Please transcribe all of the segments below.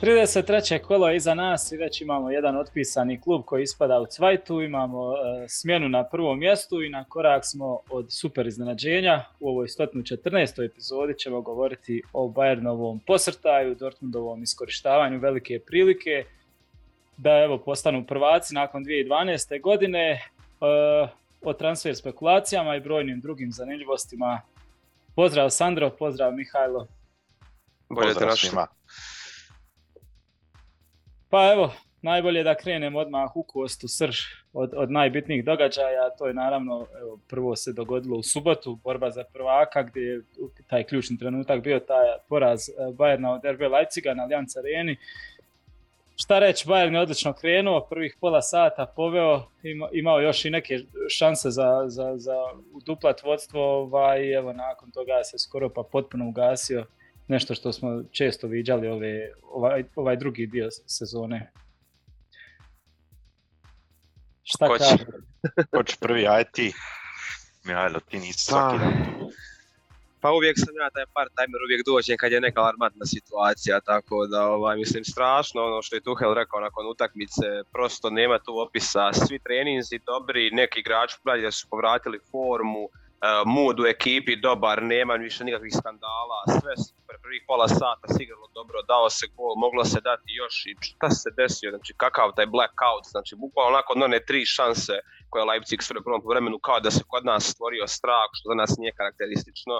33. kolo je iza nas i već imamo jedan otpisani klub koji ispada u cvajtu, imamo e, smjenu na prvom mjestu i na korak smo od super iznenađenja. U ovoj 114. epizodi ćemo govoriti o Bayernovom posrtaju, Dortmundovom iskorištavanju velike prilike, da evo postanu prvaci nakon 2012. godine, e, o transfer spekulacijama i brojnim drugim zanimljivostima. Pozdrav Sandro, pozdrav Mihajlo. Bolje te Pa evo, najbolje da krenem odmah u kostu srž od, od najbitnijih događaja. To je naravno, evo, prvo se dogodilo u subotu, borba za prvaka, gdje je taj ključni trenutak bio taj poraz e, Bayerna od RB Leipziga na Allianz Areni. Šta reći, Bayern je odlično krenuo, prvih pola sata poveo, imao još i neke šanse za, za, za uduplat vodstvo, ovaj, evo nakon toga se skoro pa potpuno ugasio nešto što smo često viđali ove, ovaj, ovaj drugi dio sezone. Šta Ko će, ko će prvi, aj ti. Mihajlo, ti nisi svaki dan pa uvijek sam ja taj part timer uvijek dođem kad je neka alarmantna situacija, tako da ovaj, mislim strašno ono što je Tuhel rekao nakon utakmice, prosto nema tu opisa, svi treninzi dobri, neki igrači da su povratili formu, uh, mood u ekipi dobar, nema više nikakvih skandala, sve super, prvih pola sata sigurno dobro, dao se gol, moglo se dati još i šta se desio, znači kakav taj blackout, znači bukvalno nakon one tri šanse koje Leipzig sve u prvom vremenu kao da se kod nas stvorio strah, što za nas nije karakteristično,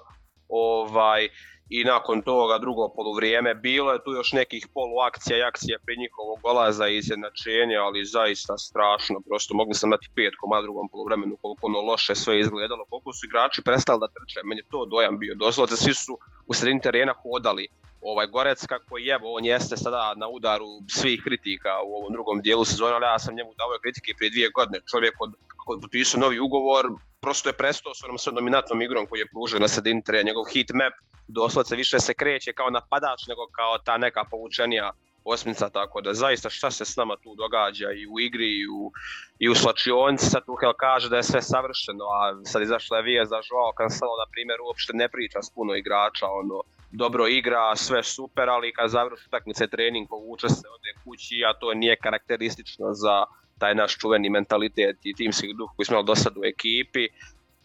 ovaj, i nakon toga drugo poluvrijeme. Bilo je tu još nekih poluakcija i akcija prije njihovog gola za izjednačenje, ali zaista strašno. Prosto mogli sam dati pet koma drugom poluvremenu koliko ono loše sve izgledalo, koliko su igrači prestali da trče. Meni je to dojam bio. Doslovce svi su u sredini terena hodali ovaj Gorec kako je, on jeste sada na udaru svih kritika u ovom drugom dijelu sezona, ali ja sam njemu dao kritike prije dvije godine. Čovjek od, od potpisao novi ugovor, prosto je prestao s onom sve dominantnom igrom koju je pružio na sredini. Njegov hit map doslovce više se kreće kao napadač nego kao ta neka povučenija osmica, tako da zaista šta se s nama tu događa i u igri i u, i u slačionci, sad Tuhel kaže da je sve savršeno, a sad izašla je vijest da Joao Cancelo, na primjer, uopšte ne priča s puno igrača, ono, dobro igra, sve super, ali kad završi utakmice trening, povuče se, ode kući, a to nije karakteristično za taj naš čuveni mentalitet i timski duh koji smo imali do sad u ekipi.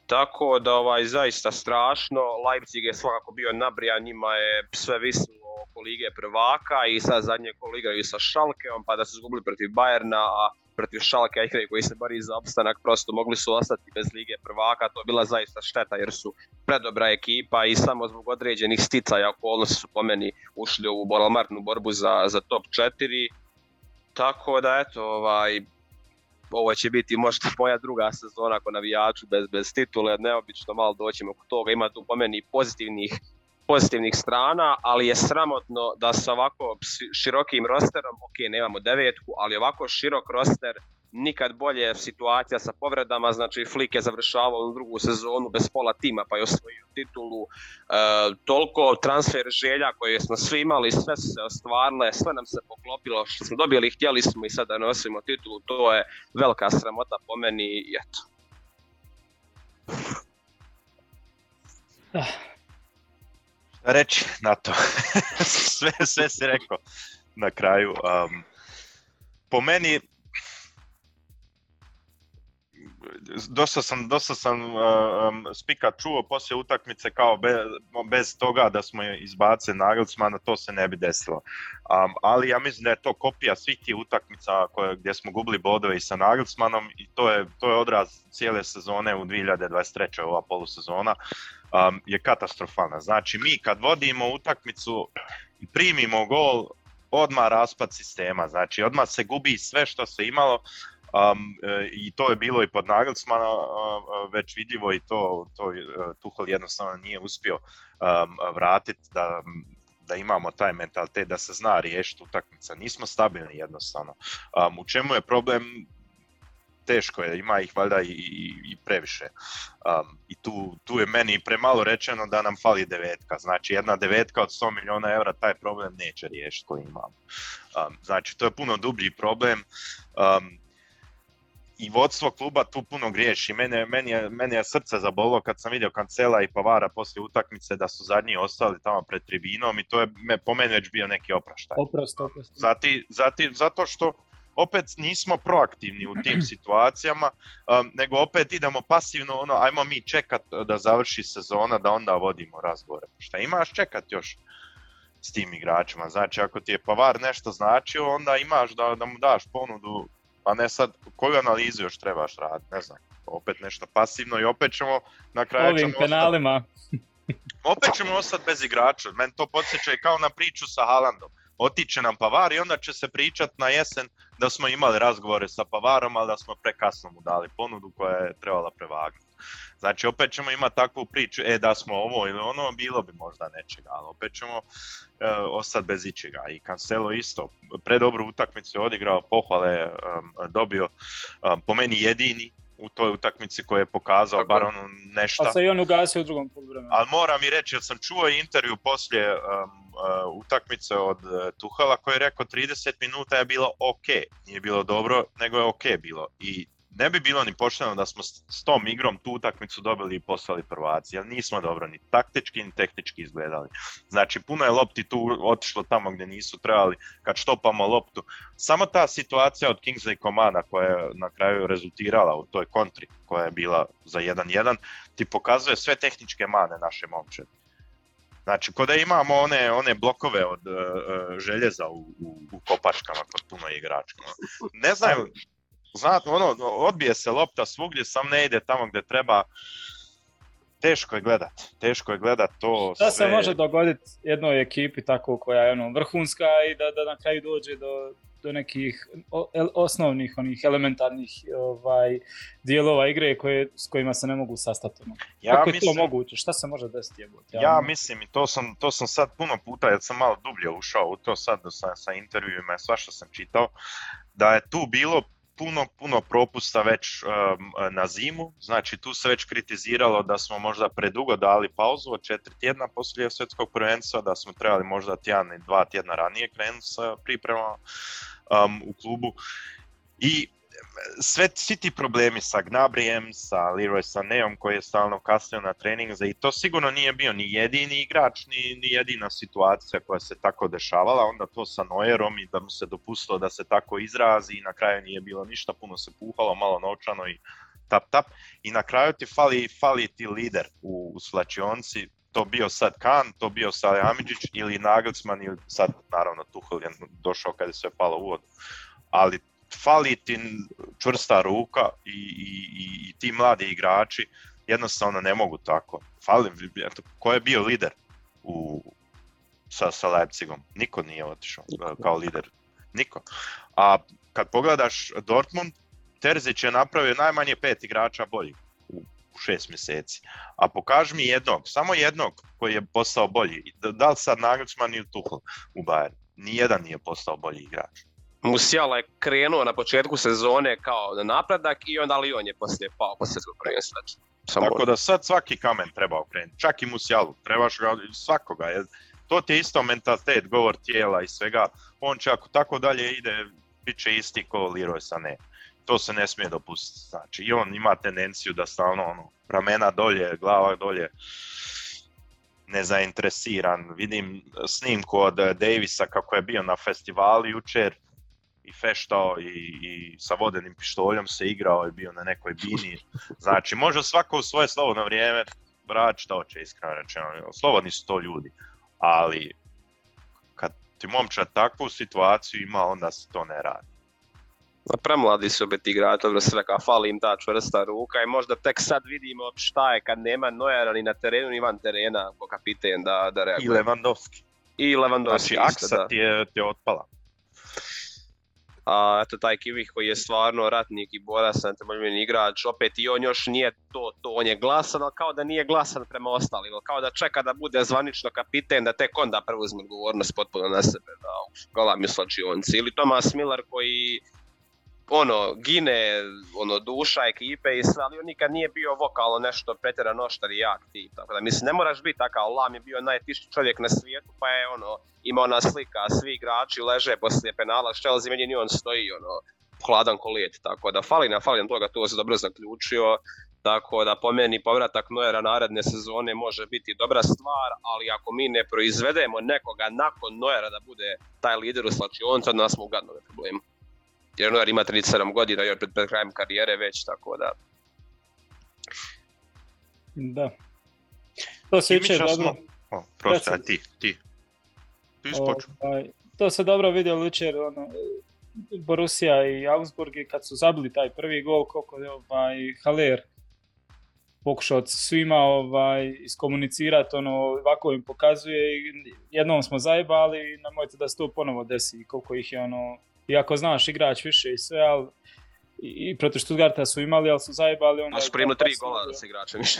Tako da ovaj zaista strašno, Leipzig je svakako bio nabrijan, njima je sve visilo oko lige prvaka i sad zadnje kolo igraju sa Šalkeom pa da su izgubili protiv Bayerna, a protiv Šalke igraju koji se bari za opstanak prosto mogli su ostati bez lige prvaka, to je bila zaista šteta jer su predobra ekipa i samo zbog određenih sticaja okolnosti su po meni ušli u ovu alarmantnu borbu za, za top 4. Tako da eto, ovaj, ovo će biti možda moja druga sezona ako navijaču bez, bez titule, neobično malo doćemo oko toga, ima tu po meni pozitivnih pozitivnih strana, ali je sramotno da sa ovako širokim rosterom, ok, nemamo devetku, ali ovako širok roster, nikad bolje situacija sa povredama, znači Flick je završavao drugu sezonu bez pola tima pa je osvojio titulu, e, toliko transfer želja koje smo svi imali, sve su se ostvarile, sve nam se poklopilo, što smo dobili, htjeli smo i sada nosimo titulu, to je velika sramota po meni i eto. Reći na to. sve, sve si rekao na kraju. Um, po meni dosta sam, dosta sam um, spika čuo poslije utakmice kao bez toga da smo izbace Nagelsmana, to se ne bi desilo. Um, ali ja mislim da je to kopija svih tih utakmica koje, gdje smo gubili bodove i sa Nagelsmanom i to je, to je odraz cijele sezone u 2023. ova polusezona um, je katastrofalna. Znači mi kad vodimo utakmicu i primimo gol, odmah raspad sistema, znači odmah se gubi sve što se imalo um, i to je bilo i pod Nagelsmana već vidljivo i to, to uh, Tuchel jednostavno nije uspio vratiti da, da imamo taj mentalitet da se zna riješiti utakmica. Nismo stabilni jednostavno. Um, u čemu je problem? Teško je, ima ih valjda i, i, previše. Um, I tu, tu je meni premalo rečeno da nam fali devetka. Znači jedna devetka od 100 milijuna eura taj problem neće riješiti koji imamo. Um, znači to je puno dublji problem. Um, i vodstvo kluba tu puno griješi. Mene, meni, je, meni je srce zabolo kad sam vidio Kancela i Pavara poslije utakmice da su zadnji ostali tamo pred tribinom i to je me, po meni već bio neki opraštaj. Oprost, oprost. Zati, zati, zato što opet nismo proaktivni u tim situacijama, um, nego opet idemo pasivno, ono, ajmo mi čekat da završi sezona, da onda vodimo razgovore. Šta imaš čekat još s tim igračima? Znači, ako ti je Pavar nešto značio, onda imaš da, da mu daš ponudu, pa ne sad, koju analizu još trebaš raditi, ne znam. Opet nešto pasivno i opet ćemo na kraju... Ovim ćemo penalima. opet ćemo ostati bez igrača. Meni to podsjeća i kao na priču sa Haalandom. Otiće nam Pavar i onda će se pričat na jesen da smo imali razgovore sa Pavarom, ali da smo prekasno mu dali ponudu koja je trebala prevagnuti. Znači opet ćemo imati takvu priču, e da smo ovo ili ono, bilo bi možda nečega, ali opet ćemo e, ostati bez ičega. I Cancelo isto, predobru utakmicu je odigrao, pohvale um, dobio, um, po meni jedini u toj utakmici koji je pokazao Tako bar ono nešto. Pa se i on ugasio u drugom poluvremenu. Ali moram i reći, jer sam čuo intervju poslije um, uh, utakmice od uh, Tuhala koji je rekao 30 minuta je bilo ok, nije bilo dobro, nego je ok bilo. I ne bi bilo ni pošteno da smo s tom igrom tu utakmicu dobili i poslali prvaci, jer nismo dobro ni taktički ni tehnički izgledali. Znači puno je lopti tu otišlo tamo gdje nisu trebali, kad štopamo loptu. Samo ta situacija od Kingsley Komana koja je na kraju rezultirala u toj kontri koja je bila za 1-1, ti pokazuje sve tehničke mane naše momčadi. Znači, ko da imamo one, one blokove od uh, željeza u, u, u kopačkama kod puno igračka. Ne znaju, znate, ono, odbije se lopta svugdje, sam ne ide tamo gdje treba. Teško je gledat, teško je gledat to Šta sve. se može dogoditi jednoj ekipi tako koja je ono vrhunska i da, da na kraju dođe do, do nekih osnovnih onih elementarnih ovaj dijelova igre koje, s kojima se ne mogu sastati. ono. ja Kako je mislim, to moguće? Šta se može desiti? Jebote? Ja ono, mislim i to sam, to sam sad puno puta, jer sam malo dublje ušao u to sad sa, sa intervjuima i svašta sam čitao, da je tu bilo puno, puno propusta već um, na zimu, znači tu se već kritiziralo da smo možda predugo dali pauzu od četiri tjedna poslije svjetskog prvenstva, da smo trebali možda tjedan i dva tjedna ranije krenuti sa pripremama um, u klubu. I sve, svi ti problemi sa Gnabrijem, sa Leroy Saneom koji je stalno kasnio na trening i to sigurno nije bio ni jedini igrač, ni, ni jedina situacija koja se tako dešavala, onda to sa Neuerom i da mu se dopustilo da se tako izrazi i na kraju nije bilo ništa, puno se puhalo, malo novčano i tap tap. I na kraju ti fali, fali ti lider u, u slačionci, to bio sad Kan, to bio Salihamidzic ili Nagelsmann ili sad naravno Tuchel je došao kad je sve palo u vodu. Ali fali ti čvrsta ruka i, i, i, i ti mladi igrači jednostavno ne mogu tako. Fali, eto, ko je bio lider u, sa, sa Leipzigom? Niko nije otišao e, kao lider. Niko. A kad pogledaš Dortmund, Terzić je napravio najmanje pet igrača boljih u, u šest mjeseci. A pokaži mi jednog, samo jednog koji je postao bolji. Da, da li sad Nagelsmann ili Tuchel u Bayern? Nijedan nije postao bolji igrač. Musiala je krenuo na početku sezone kao na napredak i onda Lyon je poslije pao poslije svog prvenstva. Samo Tako da sad svaki kamen treba okrenuti, čak i Musialu, trebaš ga svakoga. Jer to ti je isto mentalitet, govor tijela i svega. On će ako tako dalje ide, bit će isti ko Leroy Sané. To se ne smije dopustiti. Znači, i on ima tendenciju da stalno ono, ramena dolje, glava dolje, nezainteresiran. Vidim snimku od Davisa kako je bio na festivalu jučer i feštao i, i sa vodenim pištoljem se igrao i bio na nekoj bini. Znači, može svako u svoje slobodno vrijeme raditi šta hoće iskreno rečeno. Slobodni su to ljudi, ali kad ti momčad takvu situaciju ima, onda se to ne radi. Ma premladi su opet igrači, dobro se rekao, fali im ta čvrsta ruka i možda tek sad vidimo šta je kad nema Nojera ni na terenu ni van terena ko kapiten da, da I reaguje. Lewandowski. I Lewandowski Znači, aksa da. ti je, ti je otpala. A eto taj Kivih koji je stvarno ratnik i borac na igrač, opet i on još nije to, to, on je glasan, ali kao da nije glasan prema ostalima, kao da čeka da bude zvanično kapiten, da tek onda preuzme odgovornost potpuno na sebe, da gola mi slačionci. Ili Thomas Miller koji ono, gine, ono, duša ekipe i sve, ali on nikad nije bio vokalno nešto pretjerano oštar i jak tip. Tako da, mislim, ne moraš biti takav, Lam je bio najtiši čovjek na svijetu, pa je, ono, ima ona slika, svi igrači leže poslije penala, Chelsea meni ni on stoji, ono, hladan kolet, tako da fali nam, fali toga, to se dobro zaključio, tako da po meni povratak Nojera naredne sezone može biti dobra stvar, ali ako mi ne proizvedemo nekoga nakon Nojera da bude taj lider u slačioncu, onda smo u gadnove problemu. Jer Nojer ima 37 godina još pred, pred krajem karijere već, tako da... Da. To se jučer dobro... O, prosto, a ti, ti. Ti ovaj, to se dobro vidjelo jučer, ono, Borussia i Augsburg i kad su zabili taj prvi gol, koliko je ovaj, Haller pokušao svima ovaj, iskomunicirati, ono, ovako im pokazuje i jednom smo zajebali, nemojte da se to ponovo desi, koliko ih je ono, iako znaš igrač više i sve, ali i, protiv Stuttgarta su imali, ali su zajebali. Onda, su primili tri gola s igračem više.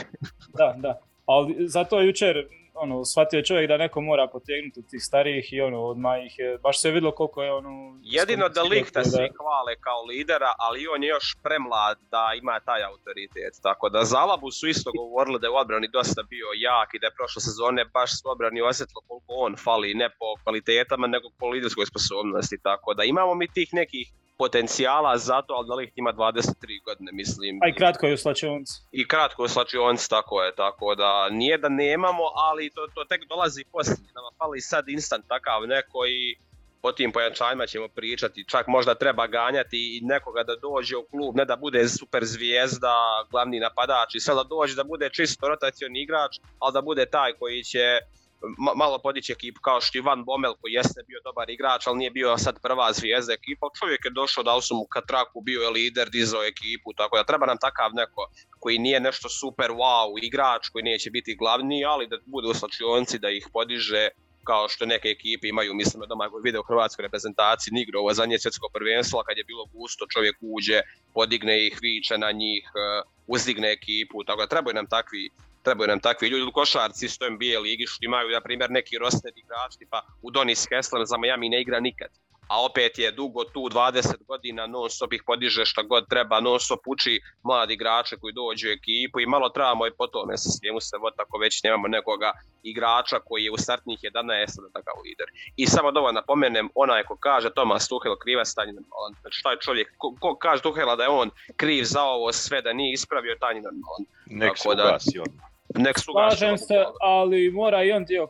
da, da. Ali zato jučer ono, shvatio čovjek da neko mora potegnuti tih starijih i ono, odmah ih je, baš se je vidjelo koliko je ono... Jedino da Lihta da... svi hvale kao lidera, ali on je još premlad da ima taj autoritet, tako da za Alabu su isto govorili da je u odbrani dosta bio jak i da je prošle sezone baš u odbrani osjetilo koliko on fali, ne po kvalitetama, nego po liderskoj sposobnosti, tako da imamo mi tih nekih potencijala za to, ali da li ima 23 godine, mislim. A i kratko je u slačionci. I kratko je u slačionci, tako je, tako da nije da nemamo, ali to, to tek dolazi poslije. Nama fali sad instant takav neko i po tim pojačanjima ćemo pričati, čak možda treba ganjati i nekoga da dođe u klub, ne da bude super zvijezda, glavni napadač i sve da dođe da bude čisto rotacioni igrač, ali da bude taj koji će malo podići ekipu kao što Ivan Bomel koji jeste bio dobar igrač, ali nije bio sad prva zvijezda ekipa. Čovjek je došao, dao su mu katraku, bio je lider, dizao ekipu, tako da treba nam takav neko koji nije nešto super wow igrač, koji neće biti glavni, ali da bude u slačionci, da ih podiže, kao što neke ekipe imaju, mislim da doma video u hrvatskoj reprezentaciji, nigro ovo zadnje svjetsko prvenstvo, kad je bilo gusto, čovjek uđe, podigne ih, viče na njih, uh, uzdigne ekipu, tako da trebaju nam takvi trebaju nam takvi ljudi u košarci isto NBA ligi što imaju na primjer neki roster igrač tipa Udonis Haslem za Miami ne igra nikad. A opet je dugo tu 20 godina non stop ih podiže šta god treba non stop uči mladi igrače koji dođu u ekipu i malo trebamo i po tome sa svijemu se vod tako već nemamo nekoga igrača koji je u startnih 11 da takav lider. I samo da ovo napomenem onaj ko kaže Tomas Tuhel kriva stanje normalan. Znači taj čovjek ko, ko kaže Tuhela da je on kriv za ovo sve da nije ispravio taj normalan. Nek se ugasi odmah nek su Slažem se, ali mora i on dio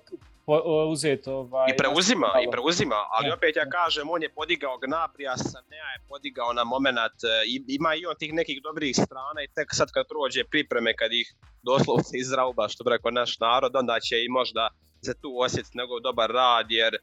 uzeti ovaj... I preuzima, i preuzima, ali opet ja kažem, on je podigao Gnabrija, Sanea je podigao na moment, e, ima i on tih nekih dobrih strana i tek sad kad prođe pripreme, kad ih doslovce izrauba, što bi rekao naš narod, onda će i možda se tu osjetiti nego dobar rad, jer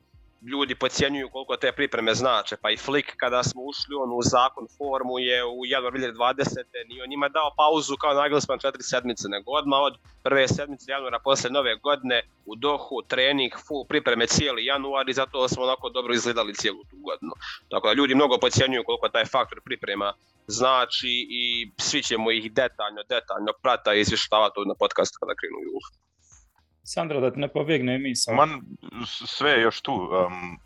ljudi podcjenjuju koliko te pripreme znače, pa i Flick kada smo ušli on u zakon formu je u januar 2020. Nije on njima dao pauzu kao Nagelsmann četiri sedmice, nego odmah od prve sedmice januara posle nove godine u Dohu, trening, full pripreme cijeli januar i zato smo onako dobro izgledali cijelu tu godinu. Tako da ljudi mnogo podcjenjuju koliko taj faktor priprema znači i svi ćemo ih detaljno, detaljno prata i izvještavati na podcastu kada krenu u. Sandra, da ti ne pobjegne misao. Man, sve je još tu. Um,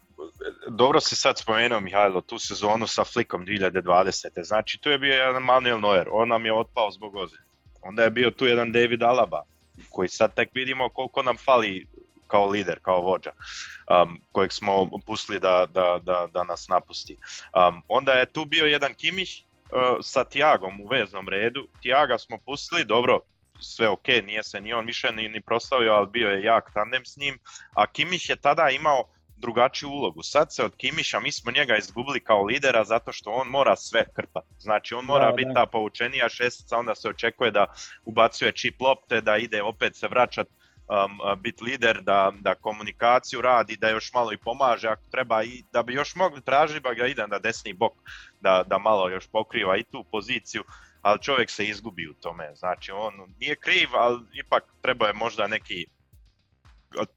dobro si sad spomenuo, Mihajlo, tu sezonu sa Flickom 2020. Znači, tu je bio jedan Manuel Neuer, on nam je otpao zbog ozljede. Onda je bio tu jedan David Alaba, koji sad tek vidimo koliko nam fali kao lider, kao vođa, um, kojeg smo pustili da, da, da, da nas napusti. Um, onda je tu bio jedan Kimić uh, sa Tiagom u veznom redu. Tiaga smo pustili, dobro, sve ok, nije se ni on više ni, ni proslavio, ali bio je jak tandem s njim, a Kimić je tada imao drugačiju ulogu. Sad se od Kimiša, mi smo njega izgubili kao lidera zato što on mora sve krpati. Znači on mora da, biti da. ta poučenija šestica, onda se očekuje da ubacuje čip lopte, da ide opet se vraćat um, biti lider, da, da komunikaciju radi, da još malo i pomaže ako treba i da bi još mogli tražiti ba ga ide na desni bok, da, da malo još pokriva i tu poziciju ali čovjek se izgubi u tome. Znači on nije kriv, ali ipak treba je možda neki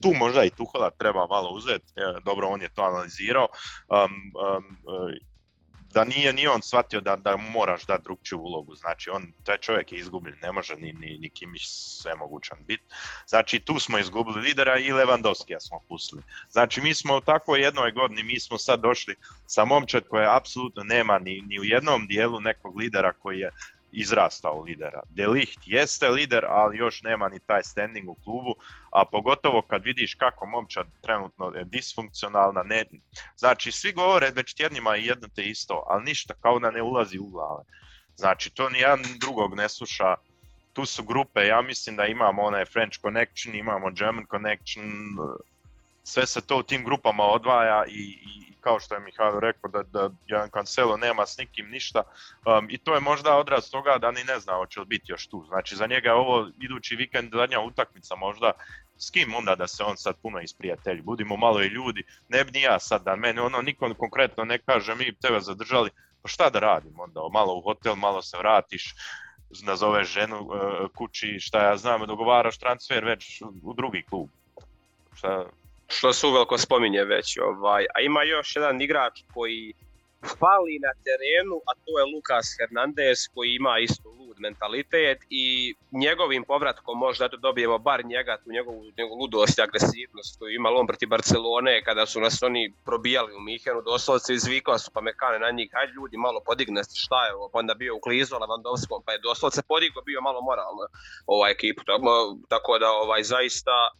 tu možda i Tuhola treba malo uzeti, dobro on je to analizirao, um, um, da nije ni on shvatio da, da moraš dati drugčiju ulogu, znači on, taj čovjek je izgubljen, ne može ni, ni, ni sve mogućan biti. Znači tu smo izgubili lidera i Lewandowski smo pustili. Znači mi smo u takvoj jednoj godini, mi smo sad došli sa momčad koja apsolutno nema ni, ni u jednom dijelu nekog lidera koji je izrastao lidera. De Ligt jeste lider, ali još nema ni taj standing u klubu, a pogotovo kad vidiš kako momčad trenutno je disfunkcionalna, ne, znači svi govore već tjednima i jedno te isto, ali ništa kao da ne ulazi u glave. Znači to ni jedan drugog ne sluša, tu su grupe, ja mislim da imamo onaj French Connection, imamo German Connection, sve se to u tim grupama odvaja i, i kao što je Mihajlo rekao da, da Jan Cancelo nema s nikim ništa um, i to je možda odraz toga da ni ne zna hoće li biti još tu. Znači za njega je ovo idući vikend zadnja utakmica možda s kim onda da se on sad puno isprijatelji, budimo malo i ljudi, ne bi ni ja sad da meni ono niko konkretno ne kaže mi tebe zadržali, pa šta da radim onda, malo u hotel, malo se vratiš, nazoveš ženu uh, kući, šta ja znam, dogovaraš transfer već u drugi klub. Šta, što se uveliko spominje već. Ovaj. A ima još jedan igrač koji fali na terenu, a to je Lukas Hernandez koji ima isto lud mentalitet i njegovim povratkom možda da dobijemo bar njega, tu njegovu, njegovu ludost i agresivnost koju ima protiv Barcelone kada su nas oni probijali u Mihenu, doslovce izvikao su pa mekane na njih, hajde ljudi malo podigne šta je ovo, pa onda bio u klizu pa je doslovce podigao, bio malo moralno ova ekipu, tako da ovaj, zaista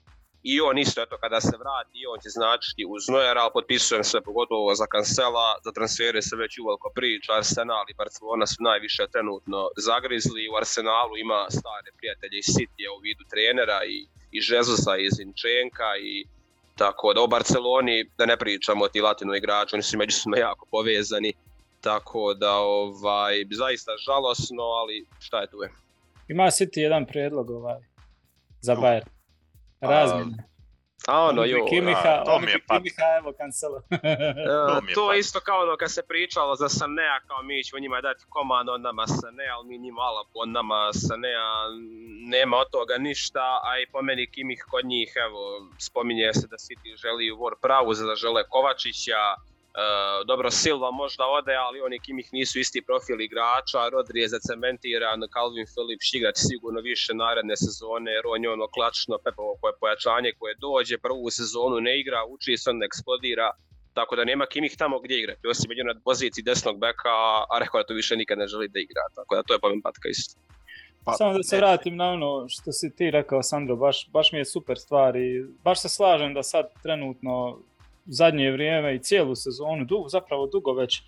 i on isto, eto, kada se vrati, on će značiti uz ali potpisujem sve, pogotovo za Kansela, za transfere se već uveliko priča, Arsenal i Barcelona su najviše trenutno zagrizli, u Arsenalu ima stare prijatelje iz City u vidu trenera i, i Žezusa i Zinčenka i tako da u Barceloni, da ne pričamo o ti latino igraču, oni su međusobno jako povezani, tako da ovaj, zaista žalosno, ali šta je tu je? Ima City jedan prijedlog ovaj, za Bayern. Razmjene. A ono, jo, Kimiha, to mi je Kimiha, evo, cancelo. to, to je isto kao ono kad se pričalo za Sanea, kao mi ćemo njima dati komand, on nama Sanea, ali mi njima Alap, on nama Sanea, nema od toga ništa, a i po meni Kimih kod njih, evo, spominje se da City želi u War pravu, da žele Kovačića, Uh, dobro, Silva možda ode, ali oni Kimih nisu isti profil igrača, Rodri je zacementiran, Calvin Phillips će igrati sigurno više naredne sezone, jer on je ono klačno Pepovo koje pojačanje koje dođe, prvu sezonu ne igra, uči se, on eksplodira, tako da nema Kimih tamo gdje igrati, osim jedino na poziciji desnog beka, a rekao da to više nikad ne želi da igra, tako da to je pomen patka isto. Pa, Samo da se vratim na ono što si ti rekao, Sandro, baš, baš mi je super stvar i baš se slažem da sad trenutno zadnje vrijeme i cijelu sezonu, du, zapravo dugo već,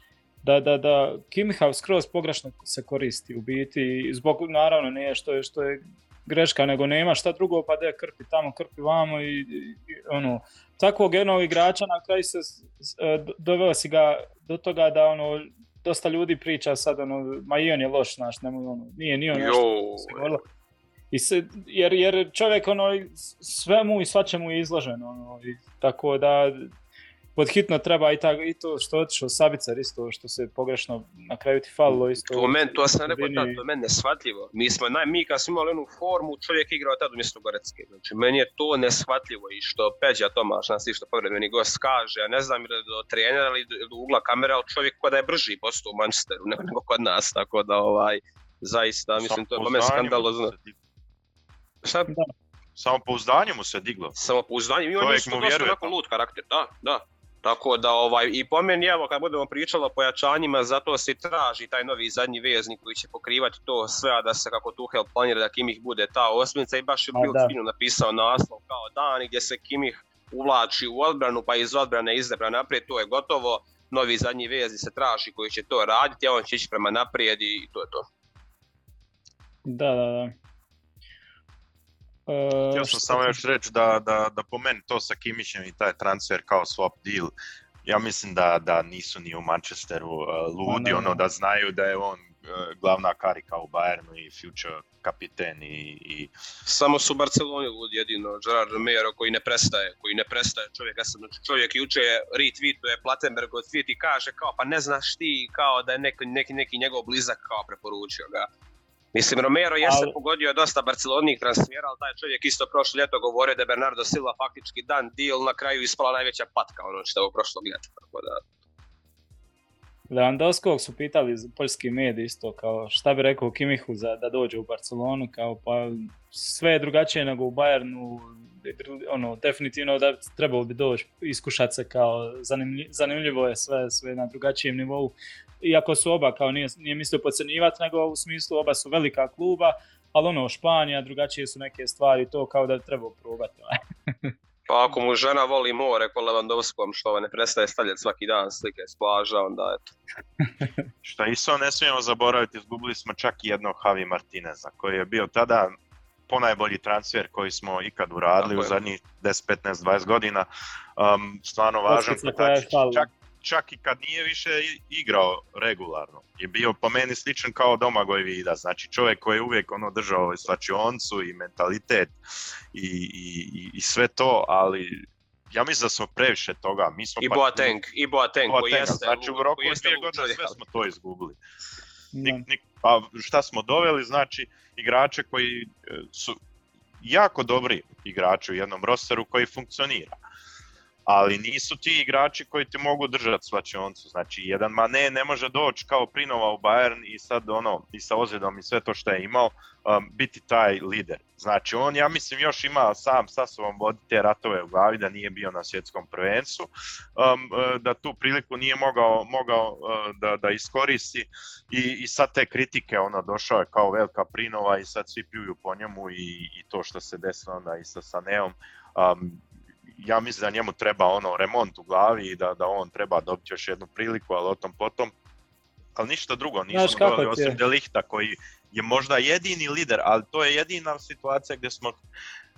da, da, da Kimiha skroz pogrešno se koristi u biti, zbog naravno nije što je, što je greška, nego nema šta drugo, pa da krpi tamo, krpi vamo i, i, ono, takvog jednog igrača na kraju se e, doveo si ga do toga da ono, dosta ljudi priča sad ono, ma i on je loš, znaš, ono, nije ni on nešto, i se, jer, jer čovjek ono, svemu i svačemu je izložen, ono, i, tako da pod hitno treba i, ta, i to što je otišao Sabicar isto što se pogrešno na kraju ti falilo isto. To, men, to sam rekao tad, to je meni neshvatljivo. Mi, smo, naj, mi kad smo imali onu formu, čovjek igrao tad umjesto Gorecke. Znači, meni je to neshvatljivo i što Peđa Tomaš, nas išto meni gost kaže, ja ne znam ili do trenera ili do ugla kamera, ali čovjek kod je brži postao u Manchesteru nego, nego kod nas, tako da ovaj, zaista, mislim, to je moment skandalozno. Šta? Da. Samo pouzdanje mu se diglo. Samo pouzdanje, i on je dosta onako lud karakter, da, da. Tako da ovaj, i po meni evo kad budemo pričali o pojačanjima, zato se traži taj novi zadnji veznik koji će pokrivati to sve, a da se kako Tuhel planira da Kimih bude ta osmica i baš je Bill fino napisao naslov kao dan gdje se Kimih uvlači u odbranu pa iz odbrane izdebra naprijed, to je gotovo, novi zadnji vezni se traži koji će to raditi, a on će ići prema naprijed i to je to. Da, da, da. Uh, Htio sam samo još reći da, da, da po meni to sa Kimićem i taj transfer kao swap deal, ja mislim da, da nisu ni u Manchesteru uh, ludi, ono da znaju da je on uh, glavna karika u Bayernu i future kapiten i, i... Samo su u Barceloni ludi jedino, Gerard Romero koji ne prestaje, koji ne prestaje čovjek, ja sam znači čovjek juče retweetuje Platenberg od tweet i kaže kao pa ne znaš ti kao da je neki, neki, neki njegov blizak kao preporučio ga. Mislim, Romero jeste ali... pogodio dosta barcelonih transfera, ali taj čovjek isto prošlo ljeto govorio da je Bernardo Silva faktički dan deal, na kraju ispala najveća patka ono što je prošlog ljeta, tako da... Lewandowskog su pitali poljski mediji isto kao šta bi rekao Kimihu za da dođe u Barcelonu kao pa sve je drugačije nego u Bayernu ono definitivno da trebalo bi doći iskušati se kao zanimljivo je sve sve na drugačijem nivou iako su oba kao nije, nije mislio podcjenjivati nego u smislu oba su velika kluba ali ono Španija drugačije su neke stvari to kao da treba probati Pa ako mu žena voli more ko Lewandowskom što ne prestaje stavljati svaki dan slike s plaža, onda eto. Šta isto ne smijemo zaboraviti, izgubili smo čak i jednog Javi Martineza koji je bio tada ponajbolji transfer koji smo ikad uradili u zadnjih 10, 15, 20 godina. Um, stvarno važan čak, čak i kad nije više igrao regularno. Je bio po meni sličan kao Domagoj Vida, znači čovjek koji je uvijek ono držao i svačioncu i mentalitet i, i, i sve to, ali ja mislim da smo previše toga. Mi smo I pa- Boateng, i Boateng, koji jeste, znači u roku dvije godine sve smo to izgubili. Nik, nik, a šta smo doveli, znači igrače koji e, su jako dobri igrači u jednom rosteru koji funkcionira ali nisu ti igrači koji ti mogu držati svačioncu. Znači, jedan Mane ne može doći kao prinova u Bayern i sad ono, i sa ozljedom i sve to što je imao, um, biti taj lider. Znači, on, ja mislim, još ima sam sa sobom voditi te ratove u glavi da nije bio na svjetskom prvencu, um, uh, da tu priliku nije mogao, mogao uh, da, da iskoristi i, i sad te kritike, ono, došao je kao velika prinova i sad svi pljuju po njemu i, i to što se desilo onda i sa Saneom. Um, ja mislim da njemu treba ono remont u glavi i da, da on treba dobiti još jednu priliku, ali o tom potom. Ali ništa drugo, nismo dobili osim Delihta koji je možda jedini lider, ali to je jedina situacija gdje smo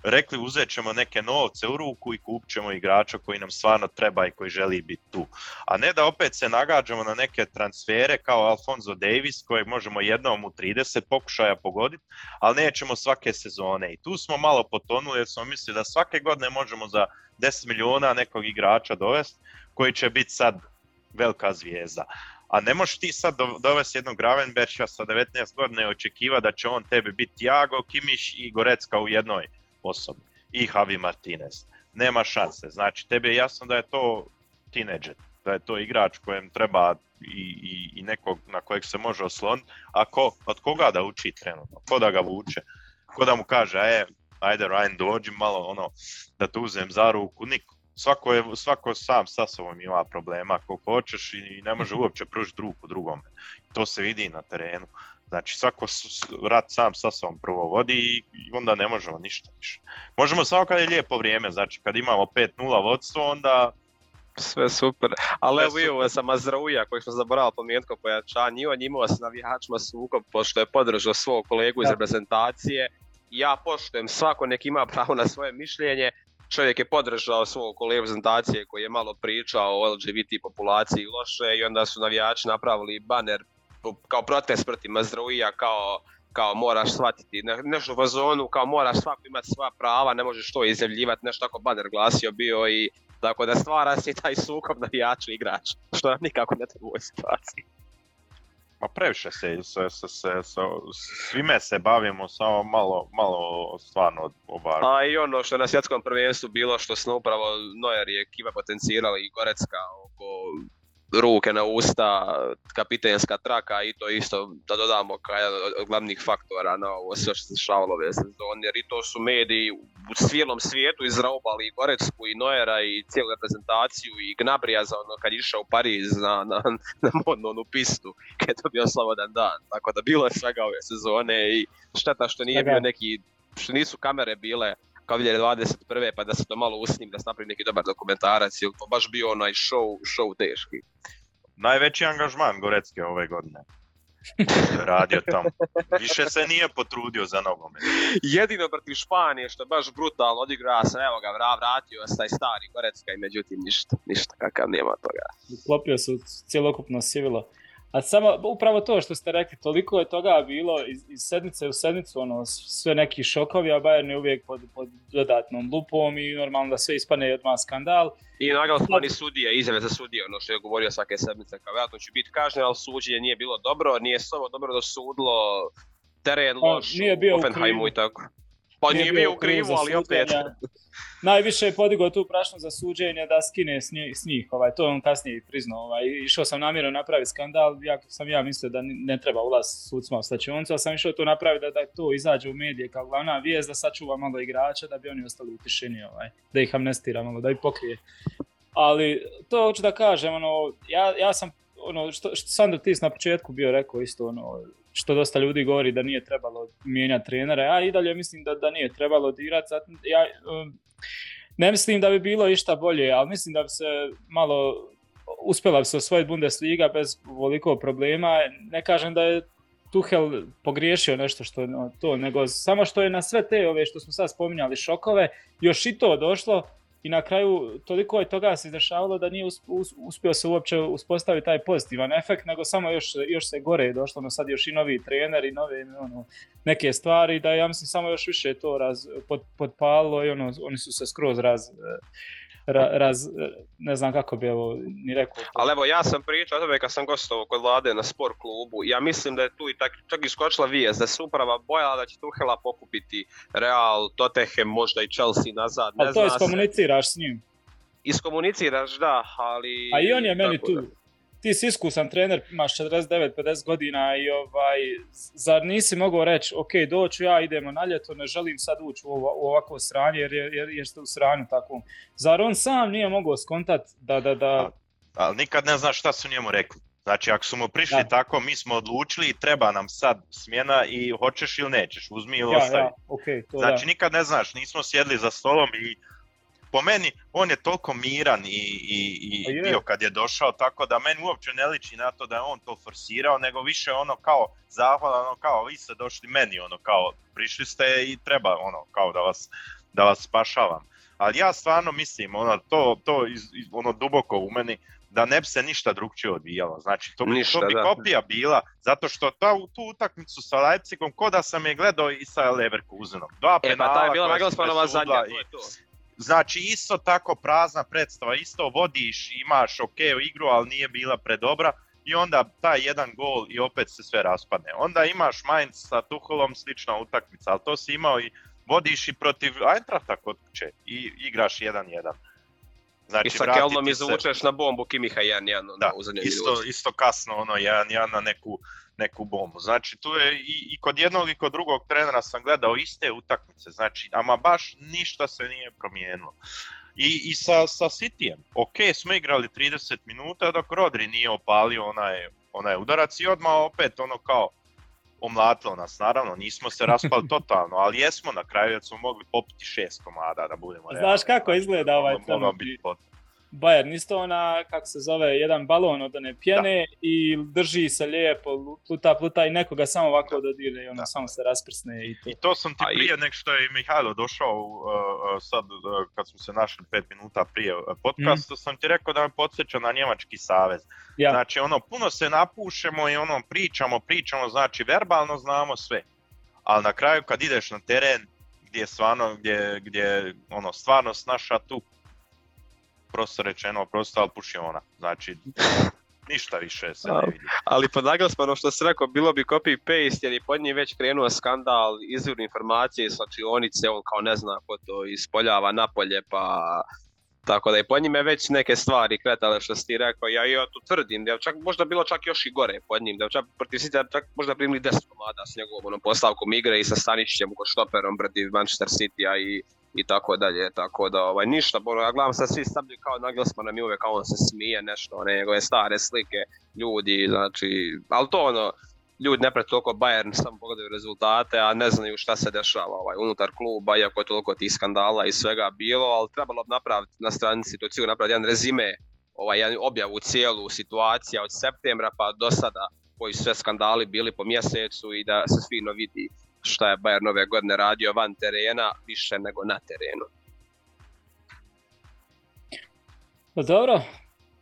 rekli uzet ćemo neke novce u ruku i kupit ćemo igrača koji nam stvarno treba i koji želi biti tu. A ne da opet se nagađamo na neke transfere kao Alfonso Davis kojeg možemo jednom u 30 pokušaja pogoditi, ali nećemo svake sezone. I tu smo malo potonuli jer smo mislili da svake godine možemo za 10 miliona nekog igrača dovesti koji će biti sad velika zvijezda. A ne možeš ti sad dovesti jednog Gravenberša sa 19 godina i očekiva da će on tebi biti Jago, Kimiš i Gorecka u jednoj osobi. I Javi Martinez. Nema šanse. Znači, tebi je jasno da je to teenager, da je to igrač kojem treba i, i, i nekog na kojeg se može osloniti. A ko, od koga da uči trenutno? Ko da ga vuče? Ko da mu kaže, e, ajde Ryan dođi malo ono, da te uzem za ruku, niko. Svako, je, svako sam sa sobom ima problema ako hoćeš i ne može uopće pružiti ruku drugome. To se vidi na terenu. Znači svako rat sam sa sobom prvo vodi i onda ne možemo ništa više. Možemo samo kad je lijepo vrijeme, znači kad imamo 5-0 vodstvo onda sve super. Ali evo i ovo sam Azrauja koji smo zaboravili pomijeniti kao i on imao s navijačima sukob pošto je podržao svog kolegu iz reprezentacije. Ja poštujem svako nek ima pravo na svoje mišljenje. Čovjek je podržao svog kolegu reprezentacije koji je malo pričao o LGBT populaciji loše i onda su navijači napravili baner kao protest protiv Mazrouija, kao kao moraš shvatiti nešto u fazonu, kao moraš svako imati sva prava, ne možeš to izjavljivati, nešto tako baner glasio bio i tako da stvara se taj sukob navijača igrač, što nam nikako ne treba u ovoj situaciji. Pa previše se, se, se, se, svime se bavimo, samo malo, malo stvarno obavi. A i ono što je na svjetskom prvenstvu bilo što smo upravo Nojer je Kiva potencirali i Gorecka oko ruke na usta, kapitenska traka i to isto da dodamo kao jedan od glavnih faktora na ovo sve što se dešavalo ove sezone, jer i to su mediji u cijelom svijetu izraubali i Gorecku i Noera i cijelu reprezentaciju i Gnabrija za ono kad išao u Pariz na, na, na modnu onu pistu kad je to bio slobodan dan, tako da bilo je svega ove sezone i šteta što nije bio neki, što nisu kamere bile kao 2021. pa da se to malo usnim, da se napravi neki dobar dokumentarac, ili to baš bio onaj show, show teški. Najveći angažman Gorecke ove godine. radio tamo. Više se nije potrudio za nogomet. Jedino protiv Španije što je baš brutalno odigrao sam, evo ga, vratio se taj stari Gorecka i međutim ništa, ništa kakav nema toga. Uklopio se u cijelokupno sivilo. A samo upravo to što ste rekli, toliko je toga bilo iz, iz sedmice u sedmicu, ono, sve neki šokovi, a Bayern je uvijek pod, pod dodatnom lupom i normalno da sve ispane odmah skandal. I naravno ni sudije, izjave za sudije, ono što je govorio svake sedmice, kao vjerojatno će biti kažnjen, ali suđenje nije bilo dobro, nije samo dobro dosudilo teren pa, loš nije bio u Offenheimu i tako. Pa nije bio u krivu, ali opet. Najviše je podigao tu prašnu za suđenje da skine s njih, s njih ovaj, to on kasnije priznao. Ovaj. Išao sam namjerno napraviti skandal, ja sam ja mislio da ne treba ulaz sucima u stačionicu, ali sam išao to napraviti da, da to izađe u medije kao glavna vijest, da sačuva malo igrača, da bi oni ostali u tišini, ovaj, da ih amnestira malo, da ih pokrije. Ali to hoću da kažem, ono, ja, ja sam ono, što, što Sandro Tis na početku bio rekao isto, ono, što dosta ljudi govori da nije trebalo mijenjati trenera, ja i dalje mislim da, da nije trebalo dirati, ja um, ne mislim da bi bilo išta bolje, ali mislim da bi se malo uspjela bi se osvojiti Bundesliga bez veliko problema, ne kažem da je Tuhel pogriješio nešto što no, to, nego samo što je na sve te ove što smo sad spominjali šokove, još i to došlo, i na kraju toliko je toga se izdešavalo da nije uspio se uopće uspostaviti taj pozitivan efekt, nego samo još, još se gore je došlo, no sad još i novi trener i nove ono, neke stvari, da ja mislim samo još više to raz, pod, podpalo i ono, oni su se skroz raz, raz, ne znam kako bi ovo ni rekao. Ali evo, ja sam pričao o tome kad sam gostovao kod Vlade na sport klubu. Ja mislim da je tu i tak, čak iskočila vijest da se uprava bojala da će Tuhela pokupiti Real, Tottenham, možda i Chelsea nazad. Ne ali to iskomuniciraš s njim? Iskomuniciraš, da, ali... A i on je meni tu, ti si iskusan trener, imaš 49-50 godina i ovaj, zar nisi mogao reći, ok, doću ja, idemo na ljeto, ne želim sad ući u, u ovako sranje jer, jer, jer ste u sranju takvom. Zar on sam nije mogao skontat da... da, da... Ali nikad ne znaš šta su njemu rekli. Znači, ako su mu prišli tako, mi smo odlučili i treba nam sad smjena i hoćeš ili nećeš, uzmi ili ostavi. Ja, okay, to znači, nikad ne znaš, nismo sjedli za stolom i po meni on je toliko miran i, i, i bio kad je došao, tako da meni uopće ne liči na to da je on to forsirao, nego više ono kao zahvala, ono kao vi ste došli meni, ono kao prišli ste i treba ono kao da vas, da vas spašavam. Ali ja stvarno mislim, ono, to, to iz, ono duboko u meni, da ne bi se ništa drugčije odvijalo. Znači, to, ništa, to bi da. kopija bila, zato što ta, tu utakmicu sa Leipzigom, ko da sam je gledao i sa Leverkusenom. Dva e, penala, pa ta je bila Nagelsmannova zadnja, to je to. Znači isto tako prazna predstava, isto vodiš, imaš ok igru, ali nije bila predobra i onda taj jedan gol i opet se sve raspadne. Onda imaš Mainz sa Tuholom slična utakmica, ali to si imao i vodiš i protiv Eintrachta kod kuće i igraš 1-1. Znači, I sa Kelnom izvučeš se... na bombu Kimiha 1-1 da, isto, isto kasno ono 1-1 na neku neku bombu. Znači tu je i, i kod jednog i kod drugog trenera sam gledao iste utakmice, znači ama baš ništa se nije promijenilo. I, i sa, sa Cityjem, ok, smo igrali 30 minuta dok Rodri nije opalio onaj, onaj udarac i odmah opet ono kao omlatilo nas, naravno, nismo se raspali totalno, ali jesmo na kraju jer smo mogli popiti šest komada da budemo realni. Znaš kako izgleda ovaj trenutni, Bayern isto ona, kako se zove, jedan balon od one pjene da. i drži se lijepo, pluta, pluta i nekoga samo ovako dodire i ono da. samo se rasprsne i to. I to sam ti prije nek što je Mihajlo došao uh, uh, sad uh, kad smo se našli pet minuta prije uh, podcasta, mm. sam ti rekao da me podsjeća na Njemački savez. Ja. Znači ono, puno se napušemo i ono pričamo, pričamo, znači verbalno znamo sve. Ali na kraju kad ideš na teren gdje stvarno, gdje, gdje ono, stvarnost naša tu prosto rečeno, prosto ali pušiona. Znači, ništa više se ne vidi. Ali pod naglasmanom što se rekao, bilo bi copy paste jer je pod njim već krenuo skandal, izvor informacije iz slačionice, on kao ne zna ko to ispoljava napolje, pa tako da je po njime već neke stvari kretale što si ti rekao, ja ja tu tvrdim da je čak možda bilo čak još i gore pod njim, da je čak protiv City čak možda primili 10 komada s njegovom onom postavkom igre i sa Stanišićem ko štoperom protiv Manchester City-a i i tako dalje, tako da ovaj, ništa, bo, ja gledam se svi stavljaju kao na mi uvijek kao on se smije nešto, ne, njegove stare slike, ljudi, znači, ali to ono, ljudi ne prate toliko Bayern, samo pogledaju rezultate, a ne znaju šta se dešava ovaj, unutar kluba, iako je toliko tih skandala i svega bilo, ali trebalo bi napraviti na stranici, to cijelog napraviti jedan rezime, ovaj, jedan objavu cijelu situacija od septembra pa do sada, koji su sve skandali bili po mjesecu i da se fino vidi šta je Bayern ove godine radio van terena više nego na terenu. Pa dobro,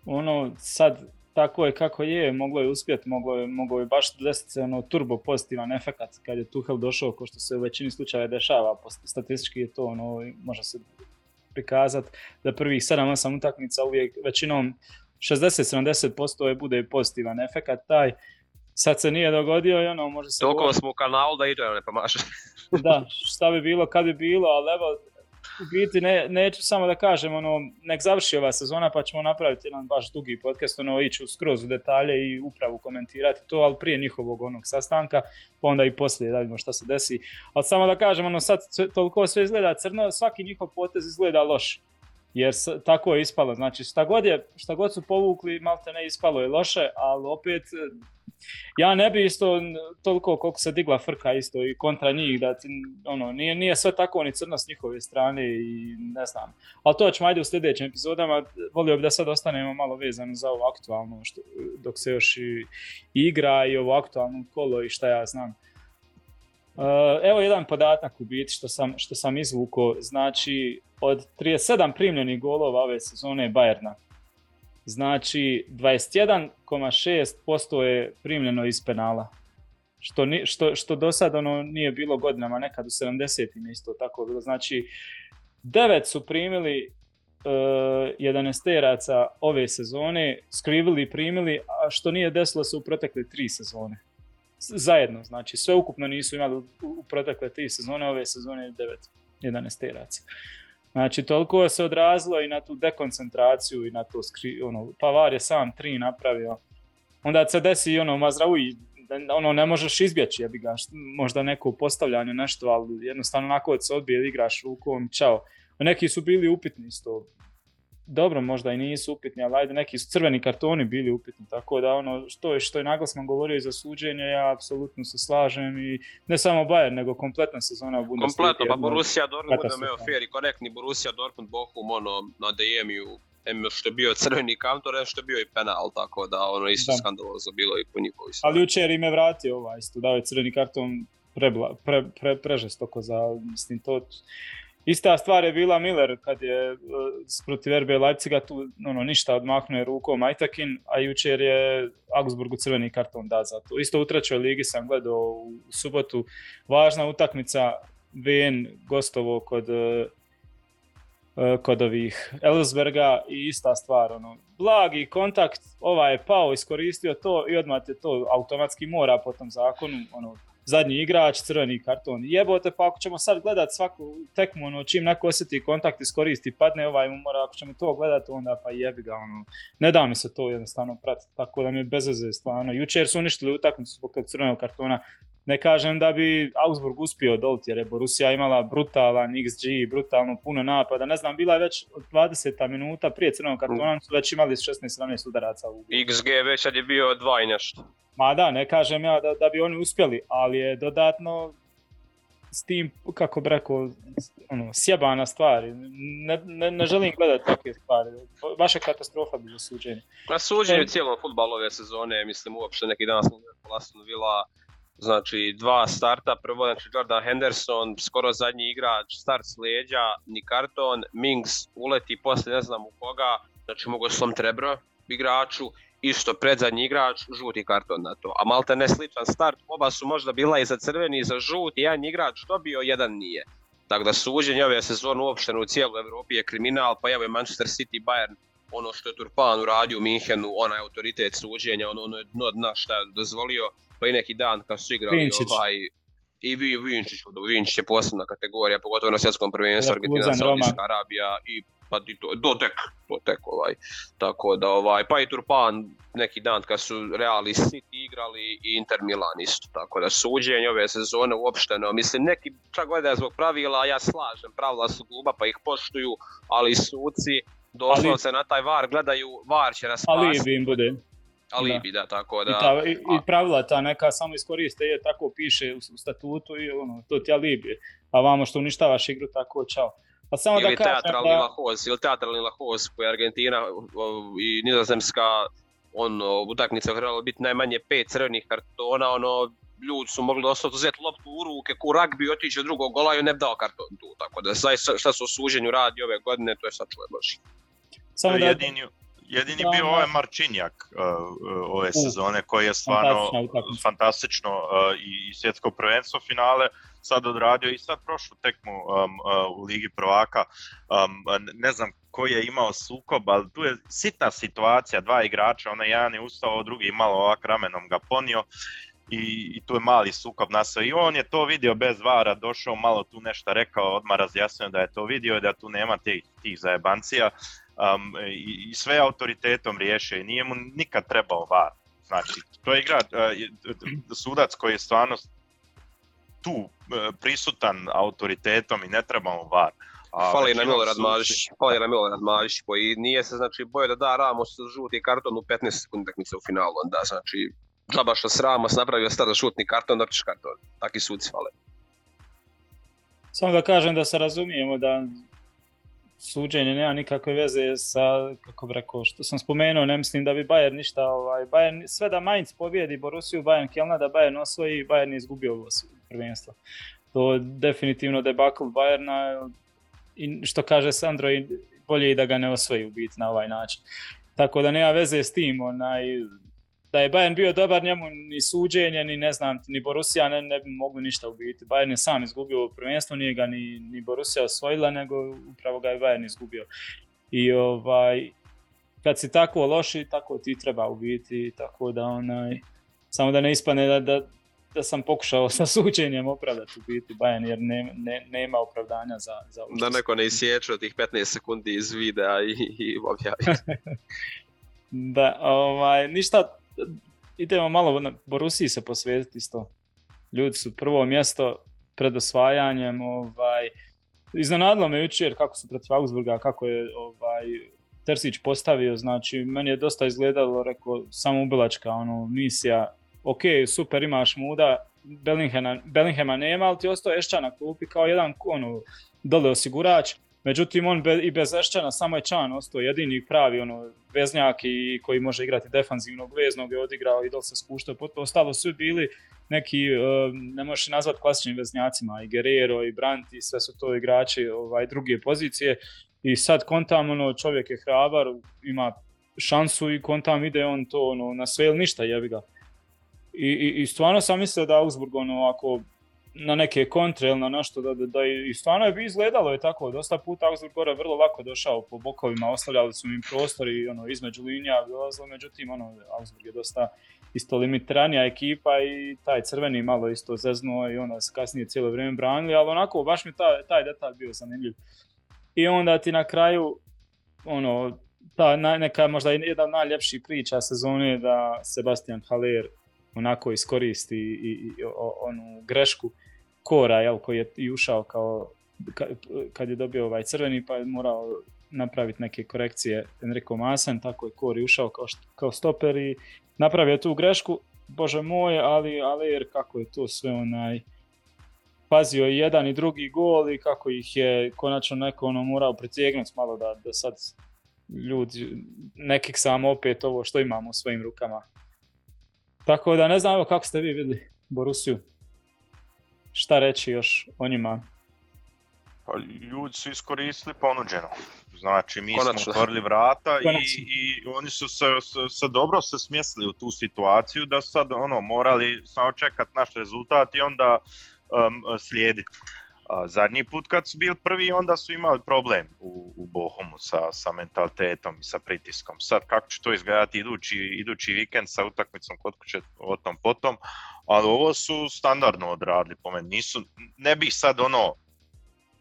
ono sad tako je kako je, moglo je uspjeti, moglo je, moglo je baš desiti se ono turbo pozitivan efekt kad je Tuchel došao, ko što se u većini slučajeva dešava, statistički je to ono, može se prikazati da prvih 7-8 utakmica uvijek većinom 60-70% je bude pozitivan efekt taj sad se nije dogodio i ono može se... Toliko smo u kanalu da ide, ne pomaže. da, šta bi bilo kad bi bilo, ali evo, u biti ne, neću samo da kažem, ono, nek završi ova sezona pa ćemo napraviti jedan baš dugi podcast, ono, ići skroz u detalje i upravu komentirati to, ali prije njihovog onog sastanka, pa onda i poslije da vidimo šta se desi. Ali samo da kažem, ono, sad toliko sve izgleda crno, svaki njihov potez izgleda loš. Jer tako je ispalo, znači šta god, je, šta god su povukli, malte ne ispalo je loše, ali opet ja ne bi isto toliko koliko se digla frka isto i kontra njih, da ono, nije, nije sve tako ni crno s njihove strane i ne znam. Ali to ćemo ajde u sljedećim epizodama, volio bi da sad ostanemo malo vezano za ovo aktualno, što, dok se još i, igra i ovo aktualno kolo i šta ja znam. Uh, evo jedan podatak u biti što sam, što sam izvukao, znači od 37 primljenih golova ove sezone Bajerna, Znači 21,6% je primljeno iz penala. Što, što, što do sada ono nije bilo godinama, nekad u 70-im isto tako bilo. Znači 9 su primili uh, 11 teraca ove sezone, skrivili i primili, a što nije desilo se u protekle tri sezone. Zajedno, znači sve ukupno nisu imali u protekle tri sezone, ove sezone 9 11 teraca. Znači, toliko se odrazilo i na tu dekoncentraciju i na to skri, ono, Pavar je sam tri napravio. Onda se desi ono Mazraoui, ono ne možeš izbjeći, jebi ga, možda neko postavljanje, nešto, ali jednostavno onako se odbije igraš rukom, čao. Neki su bili upitni isto, dobro, možda i nisu upitni, ali ajde, neki su crveni kartoni bili upitni, tako da ono što je, što je naglasno govorio i za suđenje, ja apsolutno se slažem i ne samo Bayern, nego kompletna sezona u Bundesliga. Kompletno, pa Borussia Dortmund, budemo evo fair i korektni, Borussia Dortmund, Bochum, ono, na DM-u, em što je bio crveni kantor, em što je bio i penal, tako da ono isto skandalozno bilo i po njihovi Ali jučer im je vratio ovaj isto, dao je crveni karton prebla, pre, pre, prežestoko za, mislim, to Ista stvar je bila Miller kad je uh, protiv RB Leipziga tu ono, ništa odmahnuo rukom Ajtakin, a jučer je Augsburgu crveni karton da za to. Isto u trećoj ligi sam gledao u subotu. Važna utakmica VN gostovo kod uh, kod ovih Ellsberga i ista stvar, ono, blagi kontakt, ovaj je pao, iskoristio to i odmah je to automatski mora po tom zakonu, ono, zadnji igrač, crveni karton. Jebote, pa ako ćemo sad gledat svaku tekmu, ono, čim neko osjeti kontakt, iskoristi, padne ovaj umora, ako ćemo to gledati, onda pa jebi ga, ono, ne da mi se to jednostavno pratiti, tako da mi je bez veze stvarno. Jučer su uništili utakmicu zbog crvenog kartona, ne kažem da bi Augsburg uspio doliti jer je Borussia imala brutalan XG, brutalno puno napada. Ne znam, bila je već od 20 minuta prije crvenog kartona, su već imali 16-17 udaraca. U... XG već je bio dva i nešto. Ma da, ne kažem ja da, da bi oni uspjeli, ali je dodatno s tim, kako bi rekao, ono, sjebana stvar. Ne, ne, ne želim gledati takve stvari. Baš je katastrofa bilo suđenje. Na suđenju cijelom futbalu ove sezone, mislim uopšte neki dan smo gledali Villa, znači dva starta, prvo znači Jordan Henderson, skoro zadnji igrač, start s leđa, ni karton, Mings uleti poslije ne znam u koga, znači mogu slom trebro igraču isto predzadnji igrač, žuti karton na to. A malte ne sličan start, oba su možda bila i za crveni i za žuti, jedan igrač dobio, jedan nije. Tako da suđenje ove sezone uopšteno u cijeloj Evropi je kriminal, pa evo je Manchester City Bayern ono što je Turpan uradio u Minhenu, onaj autoritet suđenja, ono, ono je dno dna šta je dozvolio, pa i neki dan kad su igrali Vinčić. ovaj, i vi Vinčić, Vinčić je posebna kategorija, pogotovo na svjetskom prvenstvu Argentina, Saudijska Arabija i pa i to, do tek, do tek ovaj. Tako da ovaj, pa i Turpan neki dan kad su Reali City igrali i Inter Milan isto, tako da suđenje ove sezone uopšteno, mislim neki čak gledaju zbog pravila, ja slažem, pravila su kluba pa ih poštuju, ali suci doslovce ali, na taj VAR gledaju, VAR će nas Ali bi im bude. Alibi, da. da, tako da. I, ta, i, i pravila ta neka samo iskoriste, je tako piše u statutu i ono, to ti alibi. A vamo što uništavaš igru, tako čao. Pa samo ili da teatralni da... lahoz, ili teatralni lahoz koji Argentina i Nizozemska ono, utakmica trebalo biti najmanje pet crvenih kartona, ono, ljudi su mogli doslovno uzeti loptu u ruke, ku ragbi otići od drugog gola i ne dao karton tu, tako da zaista šta su u suđenju radi ove godine, to je sad čuje baš. Samo da... jedini, Jedini bio ovaj Marčinjak uh, ove sezone koji je stvarno fantastično uh, i, i svjetsko prvenstvo finale sad odradio i sad prošlu tekmu u Ligi prvaka. Ne znam koji je imao sukob, ali tu je sitna situacija, dva igrača, onaj jedan je ustao, drugi malo ovak ramenom ga ponio i, i tu je mali sukob nastao. I on je to vidio bez vara, došao malo tu nešto rekao, odmah razjasnio da je to vidio i da tu nema tih, tih zajebancija um, i, i sve autoritetom riješe i nije mu nikad trebao var. Znači, to je igra uh, sudac koji je stvarno tu uh, prisutan autoritetom i ne treba mu var. A fali na Milorad Marić, fali na Milorad Marić koji nije se znači boje da da Ramos žuti karton u 15 sekundi utakmice u finalu, onda znači džaba što s Ramos napravio sada šutni karton, da karton. Taki suci fale. Samo da kažem da se razumijemo da suđenje nema nikakve veze sa, kako bi rekao, što sam spomenuo, ne mislim da bi Bayern ništa, ovaj, Bayern, sve da Mainz pobjedi Borussiju, Bayern Kelna, da Bayern osvoji, Bayern izgubio ovo prvenstvo. To je definitivno debakl Bayerna i što kaže Sandro, bolje i da ga ne osvoji u biti na ovaj način. Tako da nema veze s tim, onaj, da je Bayern bio dobar, njemu ni suđenje, ni ne znam, ni Borussia ne, ne bi mogli ništa ubiti. Bayern je sam izgubio prvenstvo, nije ga ni, ni Borussia osvojila, nego upravo ga je Bayern izgubio. I ovaj, kad si tako loši, tako ti treba ubiti, tako da onaj, samo da ne ispane da, da, da sam pokušao sa suđenjem opravdati u biti Bayern jer ne, ne, nema opravdanja za, za Da neko ne isječe tih 15 sekundi iz videa i, i objavi. da, ovaj, ništa, idemo malo na Borusiji se posvetiti isto. Ljudi su prvo mjesto pred osvajanjem, ovaj, iznenadilo me jučer kako su protiv Augsburga, kako je ovaj, Tersić postavio, znači meni je dosta izgledalo, rekao, samo ubilačka ono, misija, ok, super, imaš muda, Bellinghama, Bellinghama nema, ali ti ostao Ešća na klupi kao jedan ono, dole osigurač, Međutim, on be, i bez Ešćana samo je Čan ostao jedini pravi ono, veznjak i koji može igrati defanzivnog veznog je odigrao i dol se spuštao. Ostalo su bili neki, uh, ne možeš nazvati klasičnim veznjacima, i Guerrero i Brandt i sve su to igrači ovaj, druge pozicije. I sad kontam, ono, čovjek je hrabar, ima šansu i kontam ide on to ono, na sve ili ništa jebi ga. I, i, i stvarno sam mislio da Augsburg ono, ako na neke kontre ili na nešto da, da, da i stvarno je bi izgledalo je tako, dosta puta Augsburg gore vrlo lako došao po bokovima, ostavljali su im prostor i ono, između linija dolazilo, međutim ono, Augsburg je dosta isto limitiranija ekipa i taj crveni malo isto zeznuo i onda se kasnije cijelo vrijeme branili, ali onako baš mi taj, taj detalj bio zanimljiv. I onda ti na kraju ono, ta neka možda jedna od najljepših priča sezone da Sebastian Haller onako iskoristi i, i, i onu grešku Kora jel, koji je ušao kao kad je dobio ovaj crveni pa je morao napraviti neke korekcije Enrico Masan, tako je Kori ušao kao, kao stoper i napravio tu grešku, bože moj, ali, ali jer kako je to sve onaj pazio i jedan i drugi gol i kako ih je konačno neko ono morao precijegnuti malo da, da sad ljudi nekih samo opet ovo što imamo u svojim rukama tako da ne znam kako ste vi vidjeli Borusiju. Šta reći još o njima? Pa ljudi su iskoristili ponuđeno. Znači mi Konačno. smo otvorili vrata i, i, oni su se, se, se, dobro se smjestili u tu situaciju da sad ono morali samo čekati naš rezultat i onda um, slijediti. A zadnji put kad su bili prvi, onda su imali problem u, u Bohumu sa, sa mentalitetom i sa pritiskom. Sad kako će to izgledati idući, idući vikend sa utakmicom kod kuće o tom potom, ali ovo su standardno odradili po meni. Nisu, ne bih sad ono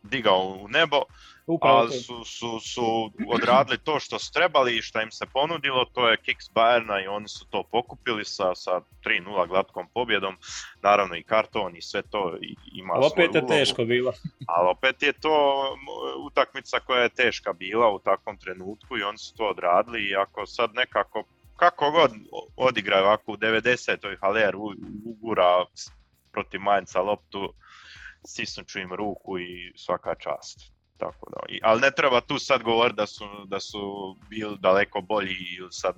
digao u nebo, Upravo ali su, su, su odradili to što su trebali i što im se ponudilo, to je Kicks Bayerna i oni su to pokupili sa, sa 3-0 glatkom pobjedom, naravno i karton i sve to ima ali opet je teško bilo. ali opet je to utakmica koja je teška bila u takvom trenutku i oni su to odradili i ako sad nekako kako god odigraju ovako u 90. Haler ugura protiv Mainca loptu, stisnut ću im ruku i svaka čast. Tako da, ali ne treba tu sad govoriti da su, da su bili daleko bolji ili sad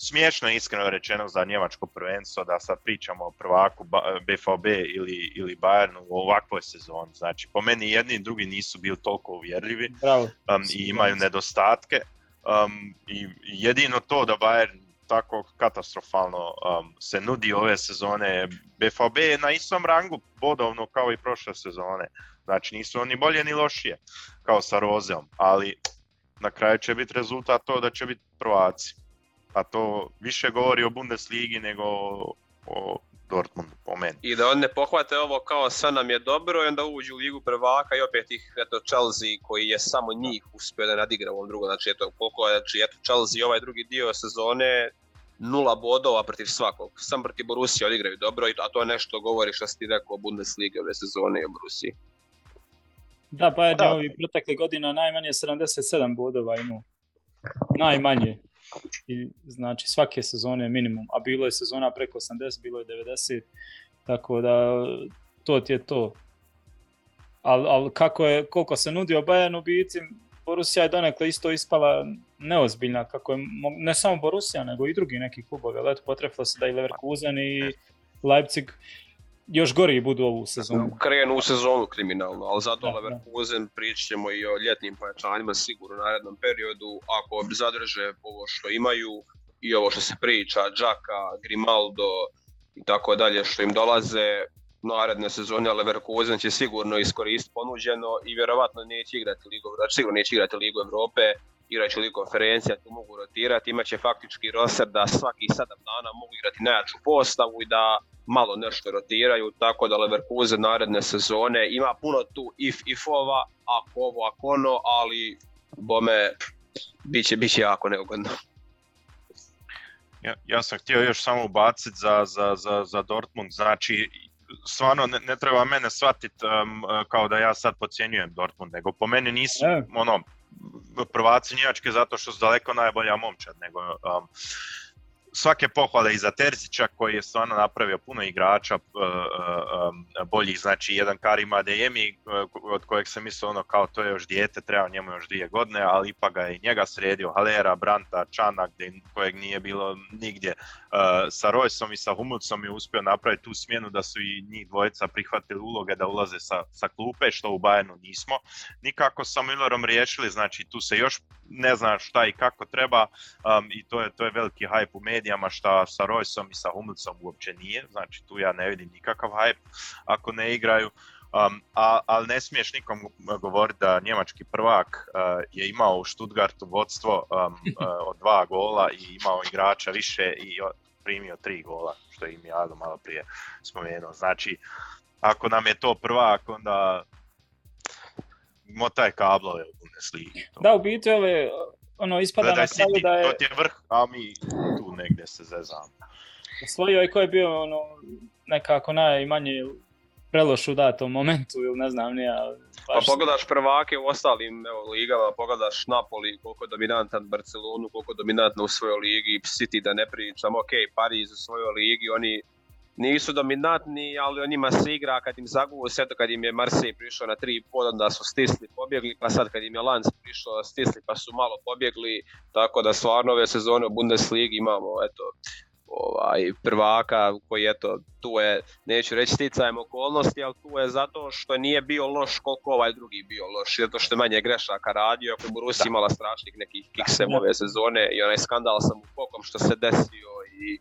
smiješno je iskreno rečeno za njemačko prvenstvo da sad pričamo o prvaku BVB ili, ili Bayernu u ovakvoj sezoni. Znači, po meni jedni i drugi nisu bili toliko uvjerljivi Bravo. Um, i imaju nedostatke. Um, I jedino to da Bayern tako katastrofalno um, se nudi ove sezone. BFB je na istom rangu bodovno kao i prošle sezone. Znači nisu oni bolje ni lošije kao sa Rozeom, ali na kraju će biti rezultat to da će biti prvaci. A to više govori o Bundesligi nego o Dortmundu po meni. I da oni ne pohvate ovo kao sve nam je dobro i onda uđu u ligu prvaka i opet ih eto Chelsea koji je samo njih uspio da nadigra u ovom drugom. Znači eto koliko znači eto Chelsea ovaj drugi dio sezone nula bodova protiv svakog. Sam protiv Borussia odigraju dobro, a to nešto govori što si ti rekao o Bundesliga ove sezone i o Borusiji. Da, pa je da. ovi protekle godina najmanje 77 bodova imao. Najmanje. I, znači svake sezone minimum, a bilo je sezona preko 80, bilo je 90, tako da to ti je to. Ali al kako je, koliko se nudio Bayern u biti, Borussia je donekle isto ispala neozbiljna, kako je, ne samo Borussia, nego i drugi neki klubovi, ali eto, potrefilo se da i Leverkusen i Leipzig još gori budu ovu sezonu. Krenu u sezonu kriminalno, ali zato da, Leverkusen pričat ćemo i o ljetnim pojačanjima sigurno u narednom periodu. Ako zadrže ovo što imaju i ovo što se priča, Džaka, Grimaldo i tako dalje što im dolaze, naredne sezone Leverkusen će sigurno iskoristiti ponuđeno i vjerovatno neće igrati Ligu, znači sigurno neće igrati Ligu Evrope, igraće Ligu konferencija, tu mogu rotirati, imaće faktički roster da svaki 7 dana mogu igrati najjaču postavu i da malo nešto rotiraju, tako da Leverkusen naredne sezone ima puno tu if-ifova, ako ovo, ako ono, ali bome bit će, bit će jako neugodno. Ja, ja sam htio još samo ubaciti za, za, za, za Dortmund, znači stvarno ne, ne treba mene shvatiti um, kao da ja sad podcjenjujem Dortmund, nego po meni nisu ono, prvaci Njemačke zato što su daleko najbolja momčad, nego um, svake pohvale i za Terzića koji je stvarno napravio puno igrača uh, uh, boljih, znači jedan Karim Adeyemi uh, od kojeg sam mislio ono kao to je još dijete, treba njemu još dvije godine, ali ipak ga je njega sredio, Halera, Branta, Čana, kojeg nije bilo nigdje. Sa Rojsom i sa Humucom je uspio napraviti tu smjenu da su i njih dvojica prihvatili uloge da ulaze sa, sa klupe, što u Bayernu nismo. Nikako sa Millerom riješili, znači tu se još ne zna šta i kako treba um, i to je, to je veliki hype u medijama šta sa Roysom i sa Hummelsom uopće nije, znači tu ja ne vidim nikakav hype ako ne igraju. Um, a, ali ne smiješ nikom govoriti da njemački prvak uh, je imao u Stuttgartu vodstvo um, uh, od dva gola i imao igrača više i primio tri gola, što je im Jado malo prije spomenuo. Znači, ako nam je to prvak, onda motaj kablove u Bundesligi. Da, u biti ove, ono, ispada Gledaj, na kraju da je... To ti je vrh, a mi tu negdje se zezamo. Osvojio je ko je bio ono, nekako najmanje preloš u datom momentu ili ne znam nije. Pa pogledaš prvake u ostalim evo, ligama, pogledaš Napoli koliko je dominantan Barcelonu, koliko je dominantno u svojoj ligi, City da ne pričam, ok, Paris u svojoj ligi, oni nisu dominantni, ali o njima se igra kad im zaguvu sve kad im je Marseille prišao na tri pod, onda su stisli, pobjegli, pa sad kad im je Lans prišao stisli pa su malo pobjegli, tako da stvarno ove sezone u Bundesligi imamo eto, ovaj, prvaka koji eto, tu je, neću reći sticajem okolnosti, ali tu je zato što nije bio loš koliko ovaj drugi bio loš, zato što je manje grešaka radio, ako je Borussia imala strašnih nekih kiksem ove sezone i onaj skandal sam u pokom što se desio i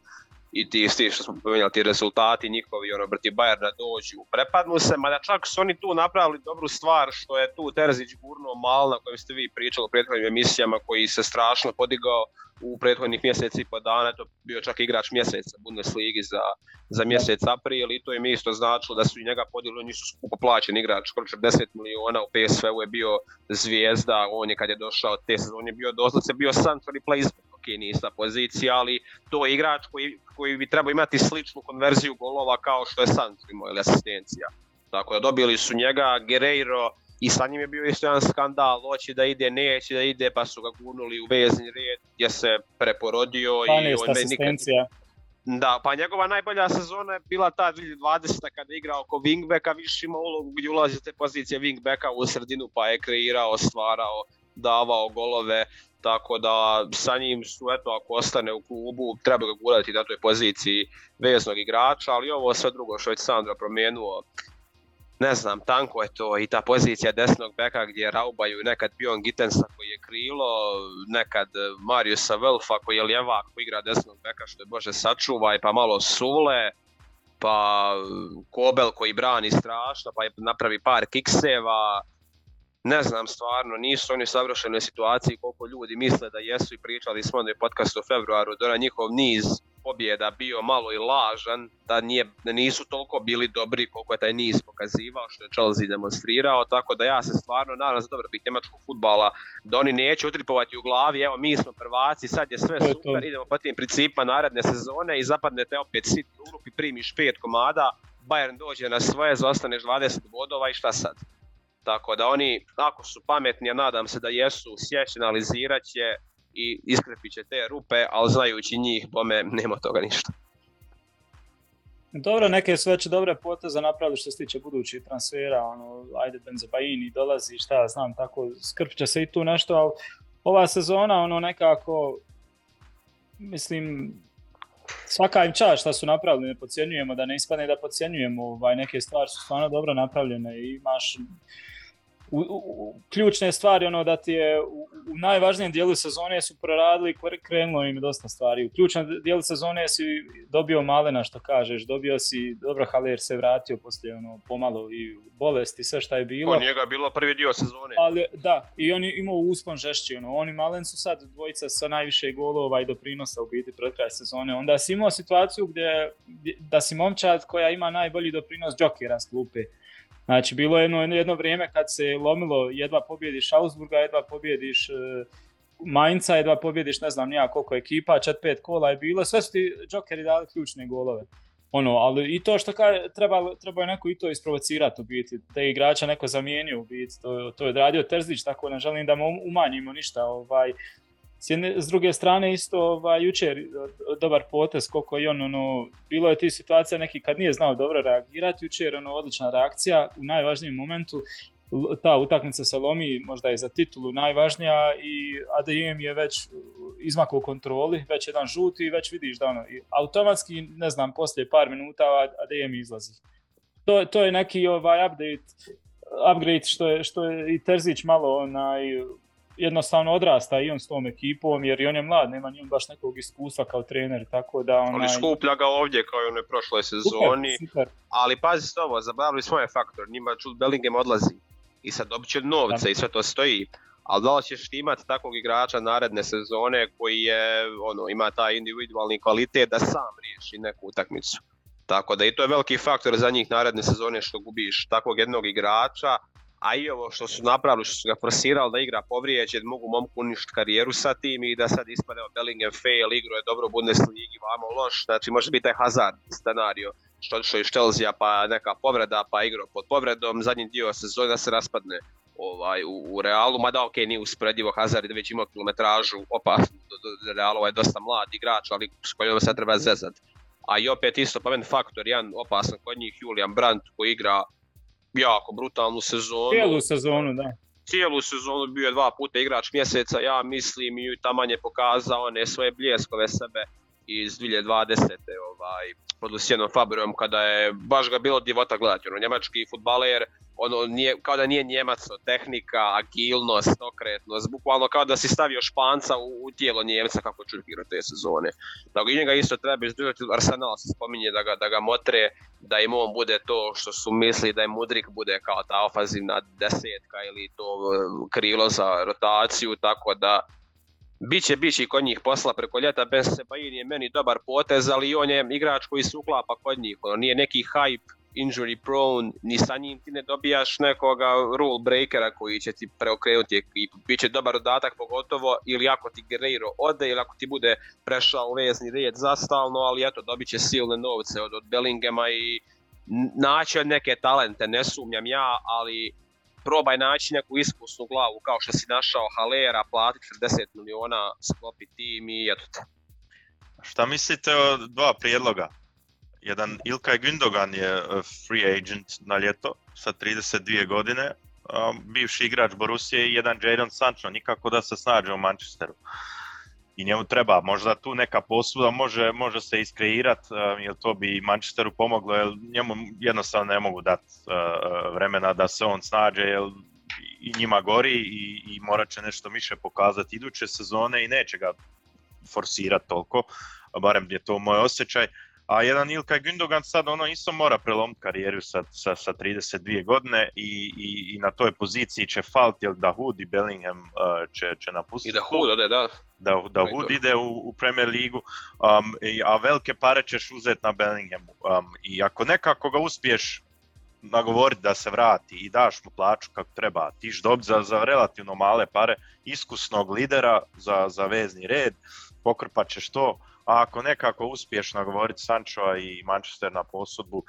i ti isti što smo pomenjali, ti rezultati njihovi, ono, brati Bayerna dođu, prepadnu se, mada čak su oni tu napravili dobru stvar, što je tu Terzić gurnuo mal na kojem ste vi pričali u prethodnim emisijama, koji se strašno podigao u prethodnih mjeseci i po dana, to bio čak igrač mjeseca Bundesligi za, za mjesec april i to im isto značilo da su i njega podijeli, oni su skupo plaćen igrač, skoro 40 miliona, u PSV-u je bio zvijezda, on je kad je došao te sezone bio doslovce bio Sancho replacement, ok, nije ista pozicija, ali to je igrač koji, koji bi trebao imati sličnu konverziju golova kao što je Sancho imao ili asistencija. Tako da dobili su njega, Guerreiro, i sa njim je bio isto jedan skandal, hoće da ide, neće da ide, pa su ga gurnuli u vezni red gdje se preporodio. i on asistencija. Nikad... Da, pa njegova najbolja sezona je bila ta 2020. kada je igrao oko wingbacka, više ima ulogu gdje ulazi te pozicije wingbacka u sredinu, pa je kreirao, stvarao, davao golove, tako da sa njim su, eto, ako ostane u klubu, treba ga gurati na toj poziciji veznog igrača, ali ovo sve drugo što je Sandra promijenuo, ne znam, tanko je to i ta pozicija desnog beka gdje raubaju nekad Bjorn Gittensa koji je krilo, nekad Mariusa Velfa koji je lijevak, koji igra desnog beka što je Bože sačuvaj, pa malo Sule, pa Kobel koji brani strašno, pa napravi par kikseva, ne znam stvarno, nisu oni u savršenoj situaciji koliko ljudi misle da jesu i pričali smo na podcastu u februaru, da njihov niz pobjeda bio malo i lažan, da, nije, da nisu toliko bili dobri koliko je taj niz pokazivao, što je Chelsea demonstrirao, tako da ja se stvarno nadam za dobrobit njemačkog futbala, da oni neće utripovati u glavi, evo mi smo prvaci, sad je sve super, idemo po tim principima naredne sezone i zapadnete opet sit u grupi, primiš pet komada, Bayern dođe na svoje, zostaneš 20 bodova i šta sad? Tako da oni, ako su pametni, a nadam se da jesu, sjeći analizirat će i iskrepit će te rupe, ali znajući njih, me nema toga ništa. Dobro, neke su već dobre poteze napravili što se tiče budućih transfera, ono, ajde Benzebaini dolazi, šta znam, tako skrpit će se i tu nešto, ali ova sezona ono nekako, mislim, svaka im čast šta su napravili, ne podcjenjujemo, da ne ispadne da podcjenjujemo, ovaj, neke stvari su stvarno dobro napravljene i imaš u, u, ključne stvari, ono da ti je u, u najvažnijem dijelu sezone su proradili, krenulo im dosta stvari. U ključnom dijelu sezone si dobio malena što kažeš, dobio si, dobro Haler se vratio poslije ono pomalo i bolesti, sve šta je bilo. On njega je bilo prvi dio sezone. Ali da, i on je imao uspon žešći, ono, oni malen su sad dvojica sa najviše golova i doprinosa u biti pred kraj sezone. Onda si imao situaciju gdje, da si momčad koja ima najbolji doprinos Jokera s klupe Znači, bilo je jedno, jedno vrijeme kad se lomilo, jedva pobjediš Augsburga, jedva pobjediš e, Mainza, jedva pobjediš ne znam nija koliko ekipa, čet pet kola je bilo, sve su ti Jokeri dali ključne golove. Ono, ali i to što kaže, treba, treba je neko i to isprovocirati u biti, te igrača neko zamijenio u biti, to, to je radio Terzić, tako ne želim da mu umanjimo ništa, ovaj, s, druge strane isto ovaj, jučer dobar potez koliko i on ono, bilo je ti situacija neki kad nije znao dobro reagirati jučer ono odlična reakcija u najvažnijem momentu ta utakmica se lomi možda je za titulu najvažnija i ADM je već izmakao u kontroli, već jedan žuti i već vidiš da ono, automatski, ne znam, poslije par minuta ADM izlazi. To, to je neki ovaj update, upgrade što je, što je i Terzić malo onaj, jednostavno odrasta i on s tom ekipom, jer i on je mlad, nema ni on baš nekog iskustva kao trener, tako da onaj... Ali skuplja ga ovdje kao i onoj prošloj sezoni, super, super. ali pazi ovo, zabavili svoje faktor, njima Jude Bellingham odlazi i sad dobit će novce i sve to stoji, ali da li ćeš imati takvog igrača naredne sezone koji je, ono, ima taj individualni kvalitet da sam riješi neku utakmicu. Tako da i to je veliki faktor za njih naredne sezone što gubiš takvog jednog igrača a i ovo što su napravili, što su ga forsirali da igra povrijeđen, mogu momku uništiti karijeru sa tim i da sad ispade Bellingham fail, igro je dobro u Bundesligi, vamo loš, znači može biti taj hazard scenario, što što iz Chelsea pa neka povreda, pa igro pod povredom, zadnji dio sezona se raspadne ovaj, u, u Realu, mada ok, nije usporedivo Hazard već imao kilometražu, opasno, Realova je dosta mlad igrač, ali s kojom se treba zezat. A i opet isto pamet faktor, jedan opasan kod njih Julian Brandt koji igra jako brutalnu sezonu. Cijelu sezonu, da. Cijelu sezonu bio je dva puta igrač mjeseca, ja mislim i taman je pokazao one svoje bljeskove sebe iz 2020. ovaj, pod Lucijanom Fabreom kada je baš ga bilo divota gledati, ono njemački futbaler, ono nije, kao da nije njemac, tehnika, agilnost, okretnost, bukvalno kao da si stavio španca u, u tijelo njemca kako ću te sezone. I njega isto treba izdržati, Arsenal se spominje da ga, da ga motre, da im on bude to što su misli da je Mudrik bude kao ta ofazivna desetka ili to um, krilo za rotaciju, tako da Biće, biće i kod njih posla preko ljeta, Ben Sebain je meni dobar potez, ali on je igrač koji se uklapa kod njih, ono nije neki hype, injury prone, ni sa njim ti ne dobijaš nekoga rule breakera koji će ti preokrenuti ekipu. Biće dobar dodatak pogotovo ili ako ti Guerreiro ode ili ako ti bude prešao vezni red zastalno, ali eto dobit će silne novce od, od Bellingema i naći neke talente, ne sumnjam ja, ali probaj naći neku iskusnu glavu kao što si našao Halera, platiti 40 miliona, sklopiti tim i eto te. Šta mislite o dva prijedloga? Jedan Ilkay Gündogan je e, free agent na ljeto sa 32 godine, bivši igrač Borusije i jedan Jadon Sancho, nikako da se snađe u Manchesteru i njemu treba možda tu neka posuda može, može se iskreirati uh, jer to bi Manchesteru pomoglo jer njemu jednostavno ne mogu dati uh, vremena da se on snađe jer i njima gori i, i morat će nešto više pokazati iduće sezone i neće ga forsirati toliko, barem je to moj osjećaj. A jedan Ilkay Gündogan sad ono isto mora prelomiti karijeru sa, sa, sa 32 godine i, i, i na toj poziciji će falt jer da Hood i Bellingham uh, će, će napustiti. I da Hood ode, da. Da, da Hood ide u, u Premier ligu, um, i, a velike pare ćeš uzeti na Bellinghamu. Um, I ako nekako ga uspiješ nagovoriti da se vrati i daš mu plaću kako treba, tiš dob za, za relativno male pare, iskusnog lidera za, za vezni red, pokrpat ćeš to, a ako nekako uspiješ nagovoriti Sanchoa i Manchester na posudbu,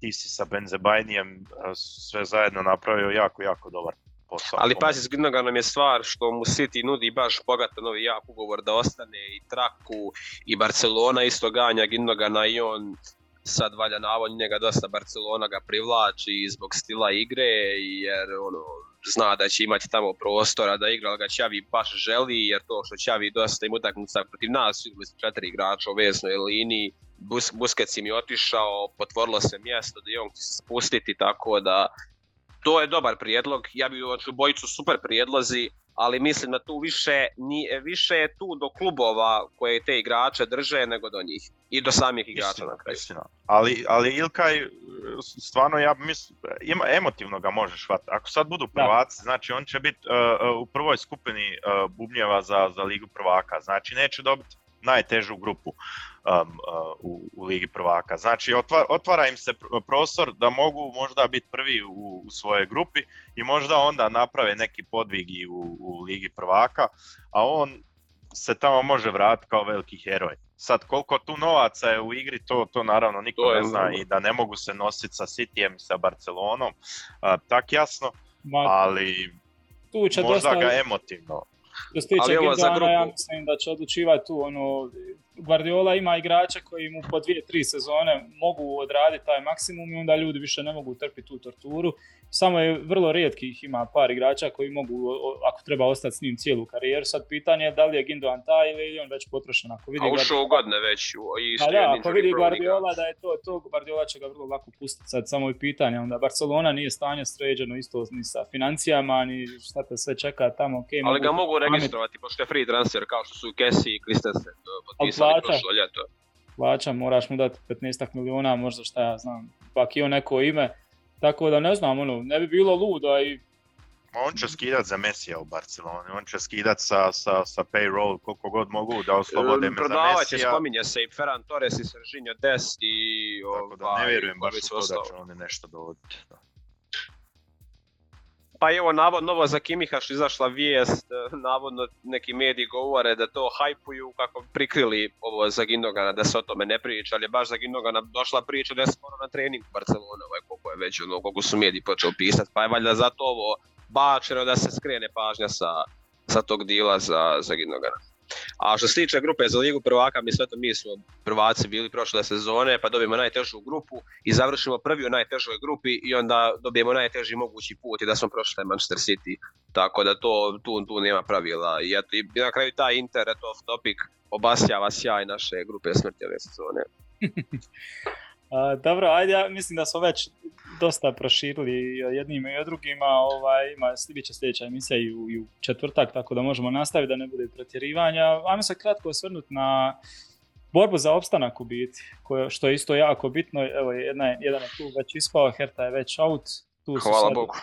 ti si sa Benzebajnijem sve zajedno napravio jako, jako dobar posao. Ali pazi, s nam je stvar što mu City nudi baš bogato novi jak ugovor da ostane i Traku i Barcelona isto ganja Gindogana i on sad valja navodno njega dosta Barcelona ga privlači zbog stila igre jer ono, zna da će imati tamo prostora da igra, ga Čavi baš želi, jer to što Čavi dosta im utakmica protiv nas, četiri igrača u veznoj liniji, Bus, Buskec im je otišao, potvorilo se mjesto da Jong će se spustiti, tako da to je dobar prijedlog, ja bih u bojicu super prijedlozi, ali mislim da tu više, više je tu do klubova koje te igrače drže nego do njih i do samih igrača na kraju. Ali, ali Ilkaj, stvarno ja mislim, ima, emotivno ga možeš shvatiti. Ako sad budu prvaci, znači on će biti uh, uh, u prvoj skupini uh, bubnjeva za, za ligu prvaka, znači neće dobiti najtežu grupu um, uh, u, u Ligi prvaka. Znači otvara, otvara im se prostor da mogu možda biti prvi u, u svojoj grupi i možda onda naprave neki podvigi u, u Ligi prvaka, a on se tamo može vratiti kao veliki heroj. Sad koliko tu novaca je u igri, to, to naravno niko to ne zna i da ne mogu se nositi sa Cityjem i sa Barcelonom, uh, tak jasno, Ma, ali tu će možda dosta... ga emotivno što se tiče Gindana, ja mislim da će odlučivati tu, ono, Guardiola ima igrača koji mu po dvije, tri sezone mogu odraditi taj maksimum i onda ljudi više ne mogu trpiti tu torturu. Samo je vrlo rijetkih ima par igrača koji mogu, ako treba ostati s njim cijelu karijeru. Sad pitanje je da li je Gindogan taj ili je on već potrošen. Ako vidi A ušao godine već u A da, ako vidi Guardiola da je to, to Guardiola će ga vrlo lako pustiti. Sad samo je pitanje, onda Barcelona nije stanje sređeno isto ni sa financijama, ni šta te sve čeka tamo. Okay, Ali ga mogu registrovati, pošto je free transfer kao što su Kessi i Christensen potpisali prošlo ljeto. Plaća, moraš mu dati 15 miliona, možda šta ja znam, pakio neko ime tako da ne znam, ono, ne bi bilo ludo i on će skidat za Mesija u Barceloni, on će skidat sa, sa, sa payroll koliko god mogu da oslobode me za Mesija. će, spominje se i Ferran Torres i Serginho Dest i... Tako da ne ovaj, vjerujem baš u to da će oni nešto dovoditi. Pa evo, navodno za Kimiha izašla vijest, e, navodno neki mediji govore da to hajpuju kako prikrili ovo za Gindogana, da se o tome ne priča, ali baš za Gindogana došla priča da je skoro na trening u Barcelona, ovaj, koliko je već ono, koliko su mediji počeli pisati, pa je valjda zato ovo bačeno da se skrene pažnja sa, sa tog dila za, za Gindogana. A što se tiče grupe za ligu prvaka, mi sve to mi smo prvaci bili prošle sezone, pa dobijemo najtežu grupu i završimo prvi u najtežoj grupi i onda dobijemo najteži mogući put i da smo prošli Manchester City. Tako da to tu, tu nema pravila. I, eto, i na kraju taj Inter, eto, off topic, obasjava sjaj naše grupe smrti ove sezone. dobro, ajde, ja mislim da smo već dosta proširili jednima i drugima, ovaj, ima, bit će sljedeća emisija i u, i u četvrtak, tako da možemo nastaviti da ne bude pretjerivanja. Ajmo se kratko osvrnuti na borbu za opstanak u biti, koje, što je isto jako bitno. Evo, jedna, jedan je tu već ispao, Herta je već out. Tu Hvala Bogu.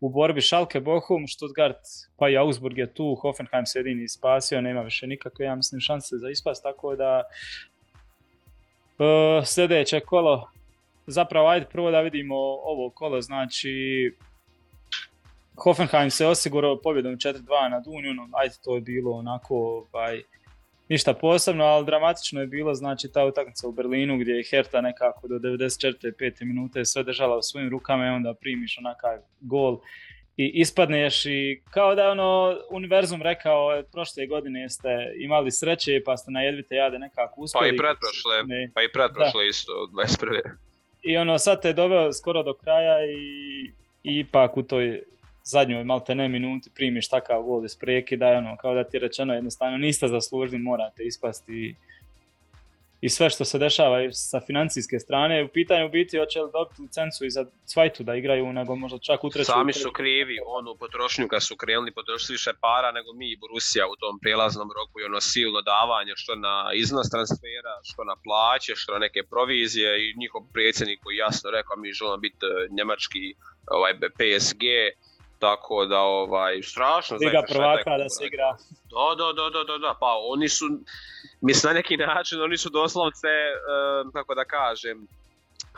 U borbi Schalke, Bochum, Stuttgart, pa i Augsburg je tu, Hoffenheim se jedini spasio, nema više nikakve, ja mislim, šanse za ispas, tako da uh, sljedeće kolo zapravo ajde prvo da vidimo ovo kolo, znači Hoffenheim se osigurao pobjedom 4-2 nad Unionom, ajde to je bilo onako ovaj, ništa posebno, ali dramatično je bilo znači ta utakmica u Berlinu gdje je Herta nekako do 94. 5. minute sve držala u svojim rukama i onda primiš onakav gol i ispadneš i kao da je ono univerzum rekao prošle godine jeste imali sreće pa ste na jedvite jade nekako uspjeli. Pa i pretprošle, pa i pretprošle isto 21 i ono sad te je doveo skoro do kraja i, i ipak u toj zadnjoj malte ne minuti primiš takav gol iz prekida ono, kao da ti je rečeno jednostavno niste zaslužni, morate ispasti i sve što se dešava sa financijske strane. U pitanju biti hoće li dobiti licencu i za Cvajtu da igraju, nego možda čak u Sami su krivi, onu potrošnju kad su krenuli potrošili više para nego mi i Borussia u tom prijelaznom roku i ono silno davanje što na iznos transfera, što na plaće, što na neke provizije i njihov predsjednik koji jasno rekao mi želimo biti e, njemački ovaj, PSG, tako da ovaj strašno Liga prvaka da se igra. Da, da, da, da, da, pa oni su mislim na neki način oni su doslovce kako da kažem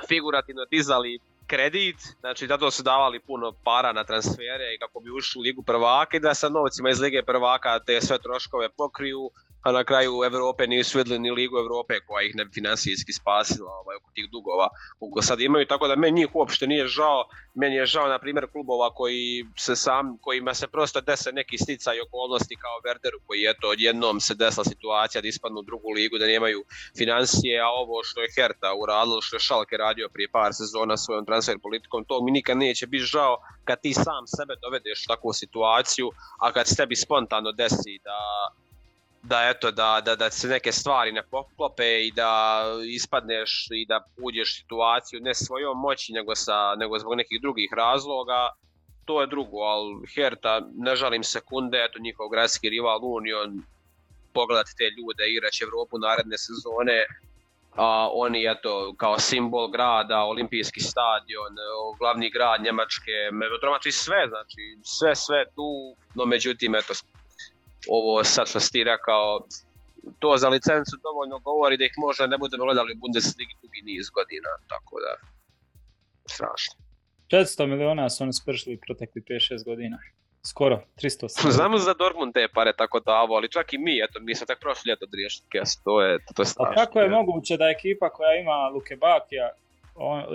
figurativno dizali kredit, znači zato su davali puno para na transfere i kako bi ušli u Ligu prvaka i da sa novcima iz Lige prvaka te sve troškove pokriju, a na kraju Europe nisu vidjeli ni Ligu Europe koja ih ne bi financijski spasila ovaj, oko tih dugova koliko sad imaju, tako da meni njih uopšte nije žao, meni je žao na primjer klubova koji se sam, kojima se prosto dese neki sticaj okolnosti kao Werderu koji eto odjednom se desila situacija da ispadnu u drugu ligu, da nemaju financije, a ovo što je Herta uradilo, što je Schalke radio prije par sezona svojom transfer politikom, to mi nikad neće biti žao kad ti sam sebe dovedeš u takvu situaciju, a kad se tebi spontano desi da da eto da, da, da se neke stvari ne poklope i da ispadneš i da uđeš situaciju ne svojom moći nego, sa, nego zbog nekih drugih razloga to je drugo, ali Herta ne žalim sekunde, eto njihov gradski rival Union pogledati te ljude, igrać Evropu naredne sezone a oni eto kao simbol grada, olimpijski stadion, glavni grad Njemačke, znači sve, znači sve sve tu, no međutim eto ovo sad što si ti rekao, to za licencu dovoljno govori da ih možda ne budemo gledali u Bundesligi dugi niz godina, tako da strašno. 400 miliona su oni spršili protekli 5-6 godina. Skoro, 300. Znamo za Dortmund te pare tako davo, ali čak i mi, eto, mi smo tak prošli ljeto riješili kes, to je, to je strašno. A kako je moguće da ekipa koja ima Luke Bakija,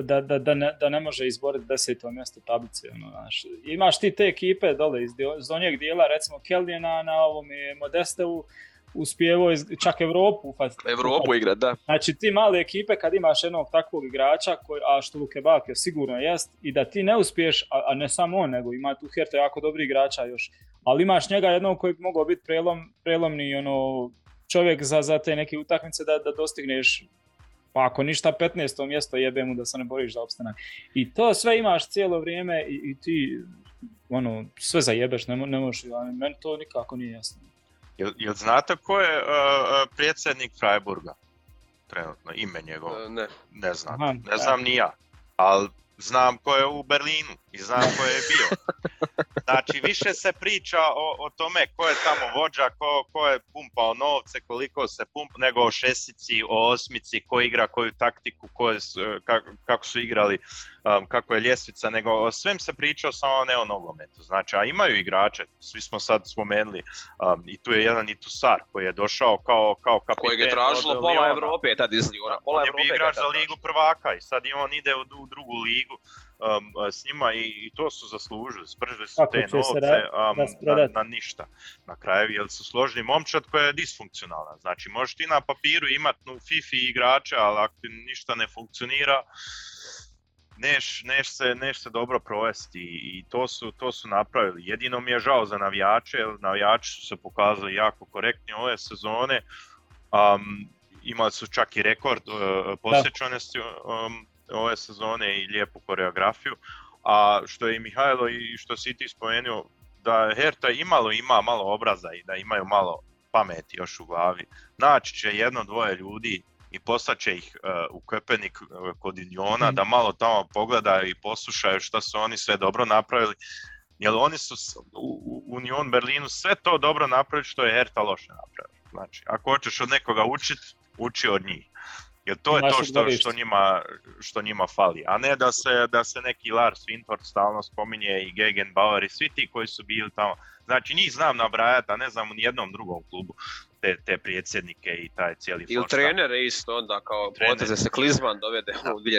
da, da, da, ne, da ne može izboriti deseto mjesto tablice. Ono, znaš. Imaš ti te ekipe dole iz, iz donjeg dijela, recimo Keldina na ovom Modestevu, uspijevo čak Evropu. Evropu igra, da. Znači ti male ekipe kad imaš jednog takvog igrača, koji, a što Luke je sigurno jest, i da ti ne uspiješ, a, a ne samo on, nego ima tu Herta jako dobri igrača još, ali imaš njega jednog koji bi mogao biti prelom, prelomni ono, čovjek za, za te neke utakmice da, da dostigneš pa ako ništa 15. mjesto jebe mu da se ne boriš za opstanak. I to sve imaš cijelo vrijeme i, i ti ono, sve zajebeš, ne, ne možeš, meni to nikako nije jasno. Jel, jel znate ko je uh, predsjednik Freiburga? Trenutno, ime njegovo? Ne. Ne znam, ne znam ni ja. Ali znam ko je u Berlinu i znam ko je bio. Znači više se priča o, o tome ko je tamo vođa, ko, ko je pumpao novce, koliko se pumpa, nego o šestici, o osmici, ko igra koju taktiku, ko je, kako, kako su igrali, um, kako je ljestvica, nego o svem se pričao samo ne o nogometu. Znači, a imaju igrače, svi smo sad spomenuli, um, i tu je jedan i Tusar koji je došao kao, kao kapiten. Kojeg je tražilo pola Evrope tad iz Liona. Pola on je bio igrač za ligu prvaka i sad i on ide u, u drugu ligu um, s njima i, i to su zaslužili, spržili su te novce um, na, na, ništa. Na kraju, jer su složni momčad koja je disfunkcionalna. Znači, možeš ti na papiru imati no, FIFI igrača, ali ako ti ništa ne funkcionira, neš, neš, se, neš se dobro provesti i to su, to su napravili. Jedino mi je žao za navijače, jer navijači su se pokazali jako korektni ove sezone. Um, imali su čak i rekord uh, posjećanosti um, ove sezone i lijepu koreografiju. A što je i Mihajlo i što si ti spomenuo, da Herta imalo ima malo obraza i da imaju malo pameti još u glavi. Naći će jedno, dvoje ljudi i poslaće ih uh, u Köpenik uh, kod Uniona mm. da malo tamo pogledaju i poslušaju što su oni sve dobro napravili. Jer oni su u Union Berlinu sve to dobro napravili što je Herta loše napravila. Znači, ako hoćeš od nekoga učiti, uči od njih. Jer to je to što, što, njima, što njima fali, a ne da se, da se neki Lars Winford stalno spominje i Gegenbauer i svi ti koji su bili tamo. Znači njih znam nabrajati, a ne znam u nijednom drugom klubu te, te predsjednike i taj cijeli Ili trenere isto onda kao poteze se Klinsman dovede u 2020.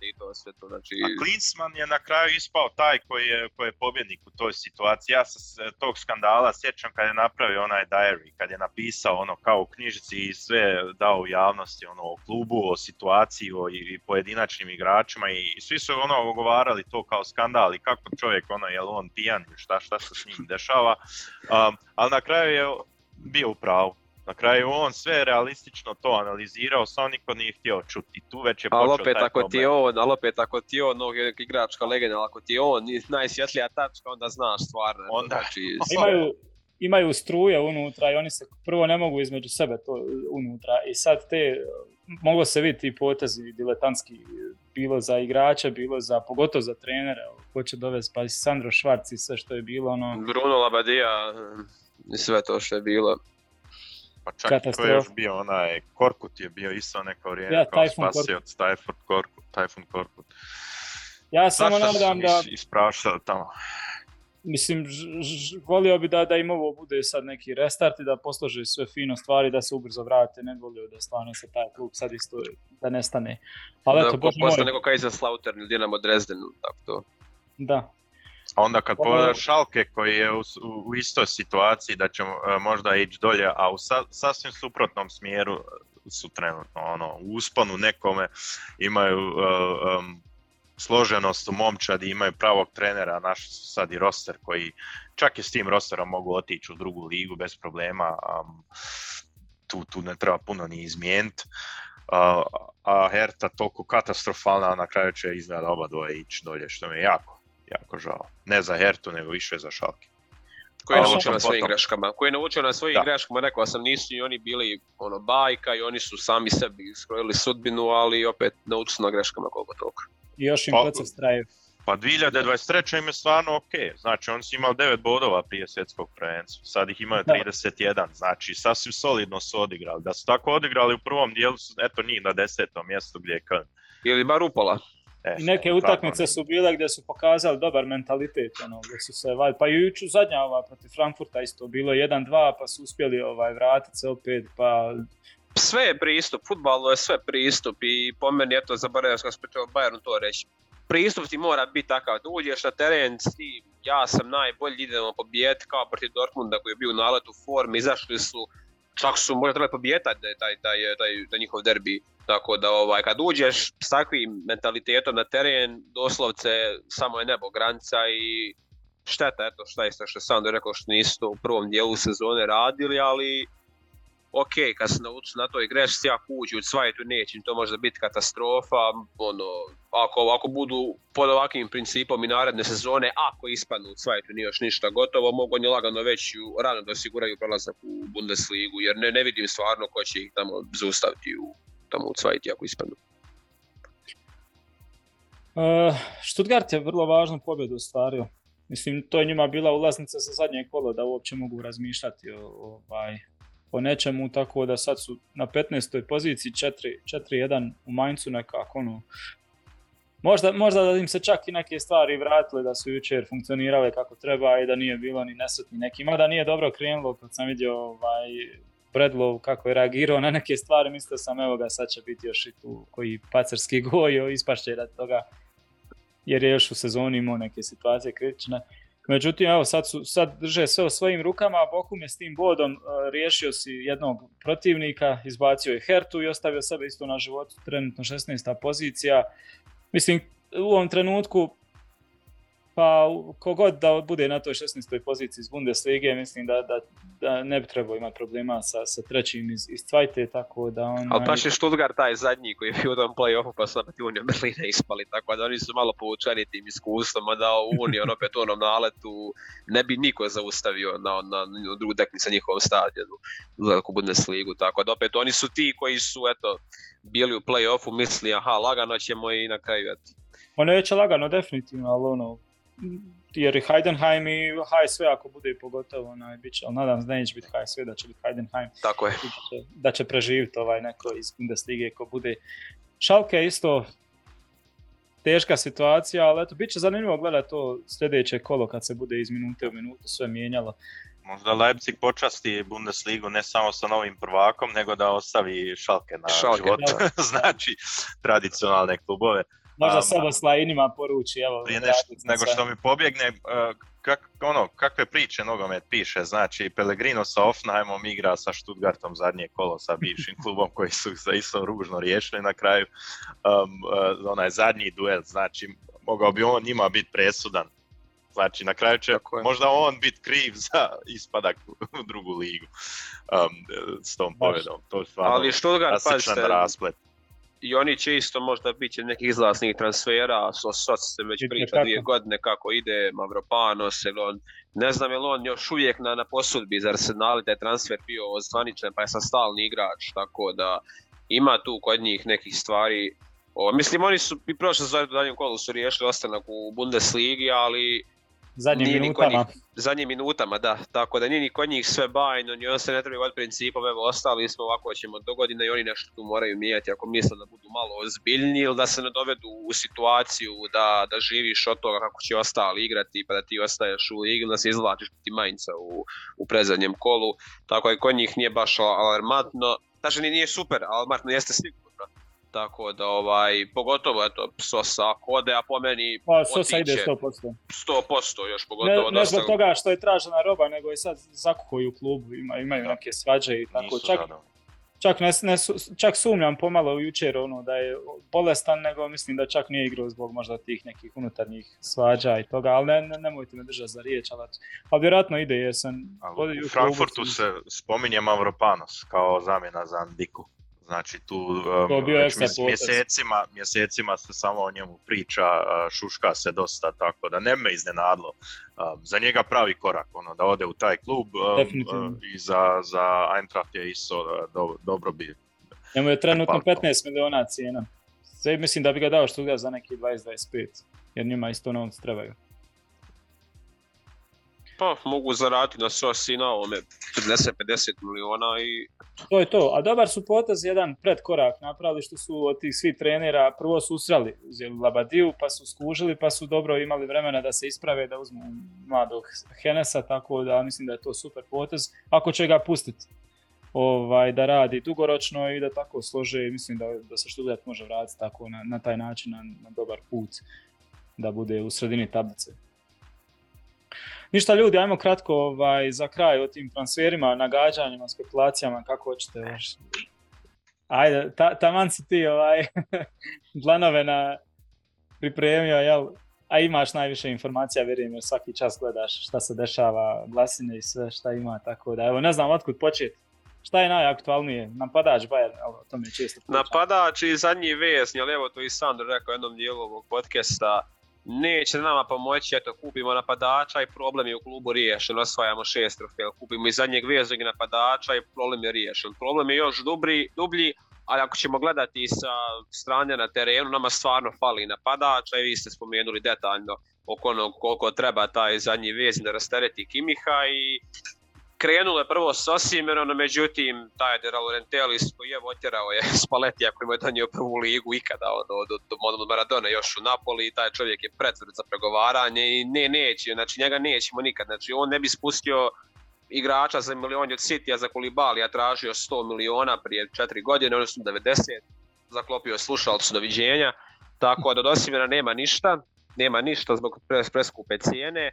i to sve to znači... A Klinsman je na kraju ispao taj koji je, koji je pobjednik u toj situaciji. Ja se tog skandala sjećam kad je napravio onaj diary, kad je napisao ono kao u knjižici i sve dao u javnosti ono o klubu, o situaciji, o i pojedinačnim igračima i, svi su ono ogovarali to kao skandal i kako čovjek ono je li on pijan šta šta se s njim dešava. Um, ali na kraju je bio u pravu. Na kraju on sve realistično to analizirao, samo niko nije htio čuti. Tu već je Ali počeo opet taj ako ti problem. je on, ali opet ako ti je on no, igračka legenda, ali ako ti je on najsvjetlija tačka, onda znaš stvarno. Onda- Znači, imaju, imaju struje unutra i oni se prvo ne mogu između sebe to unutra i sad te moglo se vidjeti i potezi diletantski bilo za igrače, bilo za pogotovo za trenere, ko će dovesti pa i Sandro Švarc i sve što je bilo ono Bruno Labadija i sve to što je bilo. Pa čak i ko je još bio onaj, Korkut je bio isto neko vrijeme Ja, kao spasio Tajfun Korkut, Tajfun Korkut. ja samo nadam da is- ispraštali tamo. Mislim, ž- ž- volio bi da, da im ovo bude sad neki restart i da poslože sve fino stvari, da se ubrzo vrate, ne volio da stvarno se taj klub sad isto da nestane. Ali da, eto, bože moj, posle neko Kaiserslautern ili Dinamo Dresden, tako to. da. A onda kad Ovo- pogledaš Šalke koji je u, u, u istoj situaciji da će e, možda ići dolje, a u sa, sasvim suprotnom smjeru e, su trenutno ono, u usponu nekome, imaju e, em, složenost u momčadi, imaju pravog trenera, naš su sad i roster koji čak i s tim rosterom mogu otići u drugu ligu bez problema, am, tu, tu ne treba puno ni izmijeniti. A, a Herta toliko katastrofalna, a na kraju će izgleda oba dvoje ići dolje, što mi je jako, jako žao. Ne za Hertu, nego više za Šalke. Koji je naučio na svojim greškama. Koji je naučio na svojim greškama, rekao sam, nisu i oni bili ono bajka i oni su sami sebi skrojili sudbinu, ali opet naučili su na greškama koliko toliko. I još im Pa- proces traje. Pa 2023. im je stvarno ok, znači oni su imali 9 bodova prije svjetskog prvenstva, sad ih imaju Da. 31, znači sasvim solidno su odigrali. Da su tako odigrali u prvom dijelu, su, eto njih na desetom mjestu gdje je Köln. Ili bar upola. E, I neke utakmice su bile gdje su pokazali dobar mentalitet, ono, gdje su se, pa i jučer zadnja ova protiv Frankfurta isto bilo 1-2, pa su uspjeli ovaj, vratiti se opet, pa Sve je pristup, futbalu je sve pristup i po meni, eto, zaboravio sam spet o Bayernu to reći. Pristup ti mora biti takav, da uđeš na teren s tim, ja sam najbolji, idemo pobijeti kao protiv Dortmunda koji je bio u naletu formi, izašli su, čak su možda trebali pobijeti taj, taj, taj, taj njihov derbi. Tako da ovaj, kad uđeš s takvim mentalitetom na teren, doslovce samo je nebo granica i šteta, eto šta je što je Sandro rekao što nisu to u prvom dijelu sezone radili, ali ok, kad se nauči na toj grešci, ako uđu u cvajtu neće to možda biti katastrofa, ono, ako, ako budu pod ovakvim principom i naredne sezone, ako ispadnu u cvajtu nije još ništa gotovo, mogu oni lagano već rano da osiguraju prelazak u Bundesligu, jer ne, ne vidim stvarno ko će ih tamo zaustaviti u, tamo u cvajti ako ispadnu. Uh, Stuttgart je vrlo važnu pobjedu ostvario. Mislim, to je njima bila ulaznica za zadnje kolo da uopće mogu razmišljati o, ovaj, o nečemu, tako da sad su na 15. poziciji 4 4-1 u Mainzu nekako ono, Možda, možda da im se čak i neke stvari vratile da su jučer funkcionirale kako treba i da nije bilo ni nesretni neki. Mada nije dobro krenulo kad sam vidio ovaj, Bradlow kako je reagirao na neke stvari, mislio sam evo ga sad će biti još i tu koji pacarski gojo, ispašće radi toga jer je još u sezoni imao neke situacije kritične. Međutim, evo sad, su, sad drže sve u svojim rukama, Bokum je s tim bodom uh, riješio si jednog protivnika, izbacio je Hertu i ostavio sebe isto na životu, trenutno 16. pozicija. Mislim, u ovom trenutku pa kogod da bude na toj 16. poziciji iz Bundeslige, mislim da, da, da ne bi trebao imati problema sa, sa trećim iz, iz Cvajte, tako da on... Ali baš je Stuttgart taj zadnji koji je bio u tom play-offu pa su opet Union Berlina ispali, tako da oni su malo poučeni tim iskustvom, a da Union opet u onom naletu ne bi niko zaustavio na, na, na drugu teknicu njihovom stadionu u veliku Bundesligu, tako da opet oni su ti koji su eto bili u play-offu, misli aha lagano ćemo i na kraju eto. Ono je već lagano definitivno, ali ono, jer i Heidenheim i HSV ako bude pogotovo onaj bit će, ali nadam se da neće biti HSV, da će biti Heidenheim, Tako je. da će, da će preživjeti ovaj neko iz Bundeslige ko bude. Schalke je isto teška situacija, ali eto, bit će zanimljivo gledati to sljedeće kolo kad se bude iz minute u minutu sve mijenjalo. Možda Leipzig počasti Bundesligu ne samo sa novim prvakom, nego da ostavi Šalke na Schalke, životu. znači, tradicionalne klubove. Možda Sobosla i njima poruči, evo, Prije nešto, nego što mi pobjegne, uh, kak, ono, kakve priče nogomet piše, znači Pellegrino sa Offenheimom igra sa Stuttgartom zadnje kolo sa bivšim klubom koji su se isto ružno riješili na kraju, um, uh, onaj zadnji duel, znači mogao bi on njima biti presudan. Znači, na kraju će Tako je. možda on biti kriv za ispadak u drugu ligu um, s tom pobjedom. To je stvarno Ali Stuttgart, klasičan pazite, rasplet. I oni će isto možda biti nekih izlasnih transfera, so Soc se već priča dvije godine kako ide, Mavropanos, ili on, ne znam je li on još uvijek na, na posudbi za Arsenal, da je transfer bio zvaničan pa je sad stalni igrač, tako da ima tu kod njih nekih stvari. O, mislim, oni su i prošle sezone u daljem kolu su riješili ostanak u Bundesligi, ali Zadnjim Nije ni minutama. kod zadnjim minutama, da. Tako da nije ni kod njih sve bajno, ni on se ne treba od principom, evo ostali smo ovako ćemo do godine i oni nešto tu moraju mijenjati ako misle da budu malo ozbiljniji ili da se ne dovedu u situaciju da, da živiš od toga kako će ostali igrati pa da ti ostaješ u ligi ili da se izvlačiš ti Mainca u, u predzadnjem kolu. Tako da kod njih nije baš alarmantno. Znači nije super, alarmantno jeste sigurno. Tako da ovaj, pogotovo eto Sosa ako ode, a po meni Pa Sosa ide otiće 100%. 100% još Ne, pogotovo ne dosta zbog toga što je tražena roba, nego je sad zakuhaju u klubu, ima, imaju Da. neke svađe i tako. Nisu Čak, čak, ne, ne, su- čak sumnjam pomalo jučer ono, da je bolestan, nego mislim da čak nije igrao zbog možda tih nekih unutarnjih svađa i toga, ali ne, ne, nemojte me držati za riječ, ali, ali vjerojatno ide jer sam Ali u Frankfurtu klubu, se spominje Mavropanos kao zamjena za Andiku. Znači tu um, mjesecima, mjesecima se samo o njemu priča, šuška se dosta, tako da ne me iznenadilo. Um, za njega pravi korak, ono, da ode u taj klub um, i za, za Eintracht je isto uh, do, dobro bi. Njemu je trenutno Hvala. 15 miliona cijena. Sve mislim da bi ga dao što za neki 20-25, jer njima isto novci trebaju. Pa mogu zaraditi na Sosi i na ovome 40-50 miliona i To je to, a dobar su potez jedan predkorak napravili što su od tih svih trenera prvo su usrali, uzeli Labadiju pa su skužili pa su dobro imali vremena da se isprave da uzmu mladog Henesa, tako da mislim da je to super potez. Ako će ga pustiti ovaj, da radi dugoročno i da tako slože, mislim da, da se Stuttgart može vratiti tako na, na taj način na, na dobar put da bude u sredini tablice. Ništa ljudi, ajmo kratko ovaj, za kraj o tim transferima, nagađanjima, spekulacijama, kako hoćete još. Ajde, ta, taman si ti ovaj, dlanove na pripremio, jel? A imaš najviše informacija, vjerujem, jer svaki čas gledaš šta se dešava, glasine i sve šta ima, tako da, evo, ne znam otkud početi. Šta je najaktualnije? Napadač Bayern, o tome često pričam. napadač i zadnji vesni, ali evo to i Sandro rekao jednom dijelu ovog podcasta, neće nama pomoći, eto kupimo napadača i problem je u klubu riješen, osvajamo šest trofeja, kupimo i zadnjeg veznog napadača i problem je riješen. Problem je još dubri, dublji, ali ako ćemo gledati sa strane na terenu, nama stvarno fali napadača i vi ste spomenuli detaljno oko onog koliko treba taj zadnji vezni da rastereti Kimiha i krenulo je prvo s Osimerom, međutim taj De Laurentiis koji je otjerao je Spalletti koji mu je donio prvu ligu ikada od, od, od, od, od Maradona još u Napoli i taj čovjek je pretvrd za pregovaranje i ne, neće, znači njega nećemo nikad, znači on ne bi spustio igrača za milion od City, a za Koulibalija tražio 100 miliona prije 4 godine, odnosno 90, zaklopio slušalcu doviđenja, tako da od Osimena nema ništa, nema ništa zbog pres, preskupe cijene,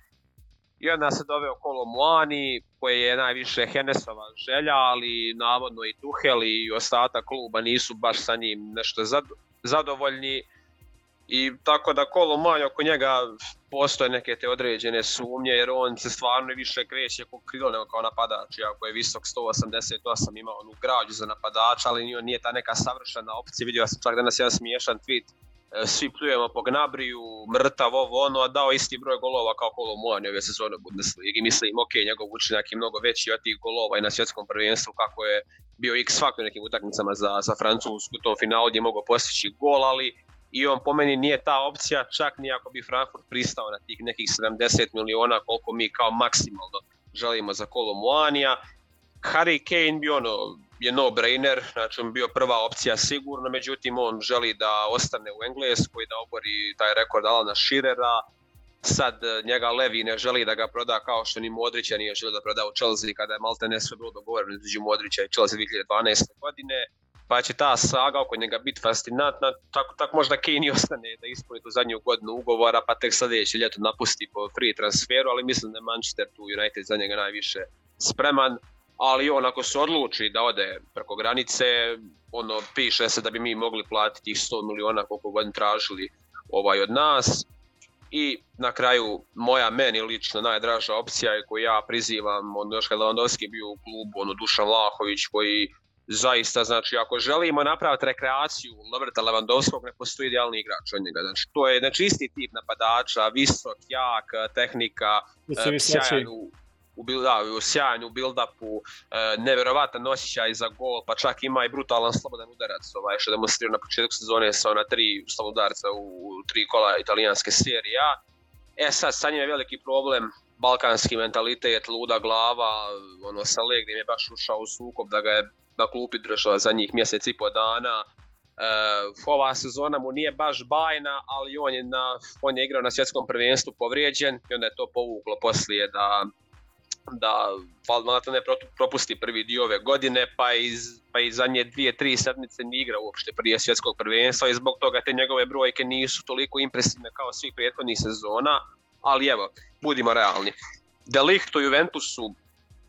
i onda se doveo Kolo Muani, koji je najviše Henesova želja, ali navodno i Tuhel i ostatak kluba nisu baš sa njim nešto zad- zadovoljni. I tako da Kolo Muani oko njega postoje neke te određene sumnje, jer on se stvarno više kreće kao krilo nego kao napadač, iako je visok 188, ima onu građu za napadača, ali on nije ta neka savršena opcija. Vidio sam čak danas jedan smiješan tweet svi pljujemo po Gnabriju, mrtav ovo ono, a dao isti broj golova kao Kolo Muani ove sezone u Bundesligi. Mislim, ok, njegov učinak je mnogo veći od tih golova i na svjetskom prvenstvu kako je bio x faktor nekim utakmicama za, za Francusku, u tom finalu gdje je mogao postići gol, ali i on po meni nije ta opcija, čak ni ako bi Frankfurt pristao na tih nekih 70 miliona koliko mi kao maksimalno želimo za Kolo. Harry Kane bi ono, je no-brainer, znači on bi bio prva opcija sigurno, međutim on želi da ostane u Engleskoj, da obori taj rekord Alana Shearera, sad e, njega Levi ne želi da ga proda kao što ni Modrića nije želio da proda u Chelsea kada je malte ne sve bilo dogovoreno između Modrića i Chelsea 2012. godine, pa će ta saga oko njega biti fascinantna, tako, tako možda Kane i ostane da ispuni tu zadnju godinu ugovora, pa tek sljedeće ljeto napusti po free transferu, ali mislim da je Manchester tu United za njega najviše spreman, ali on ako se odluči da ode preko granice, ono piše se da bi mi mogli platiti tih 100 miliona koliko god tražili ovaj od nas. I na kraju moja meni lično najdraža opcija je koju ja prizivam, on još kad Lewandowski bio u klubu, ono Dušan Vlahović koji zaista, znači ako želimo napraviti rekreaciju Roberta Lewandowskog, ne postoji idealni igrač od njega. Znači to je znači, isti tip napadača, visok, jak, tehnika, sjajan u, u, da, u sjajanju, u build-upu, e, nevjerovatan osjećaj za gol, pa čak ima i brutalan slobodan udarac, ovaj, što demonstrira na početku sezone sa ona tri slobodarca u, tri kola italijanske serije A. E sad, sa njim je veliki problem, balkanski mentalitet, luda glava, ono sa Legnim je baš ušao u sukob da ga je na klupi držao za njih mjesec i po dana. E, ova sezona mu nije baš bajna, ali on je, na, on je igrao na svjetskom prvenstvu povrijeđen i onda je to povuklo poslije da da valjda ne propusti prvi dio ove godine, pa iz, pa i zadnje dvije, tri sedmice nije igrao uopšte prije svjetskog prvenstva i zbog toga te njegove brojke nisu toliko impresivne kao svih prethodnih sezona, ali evo, budimo realni. Delikt u Juventusu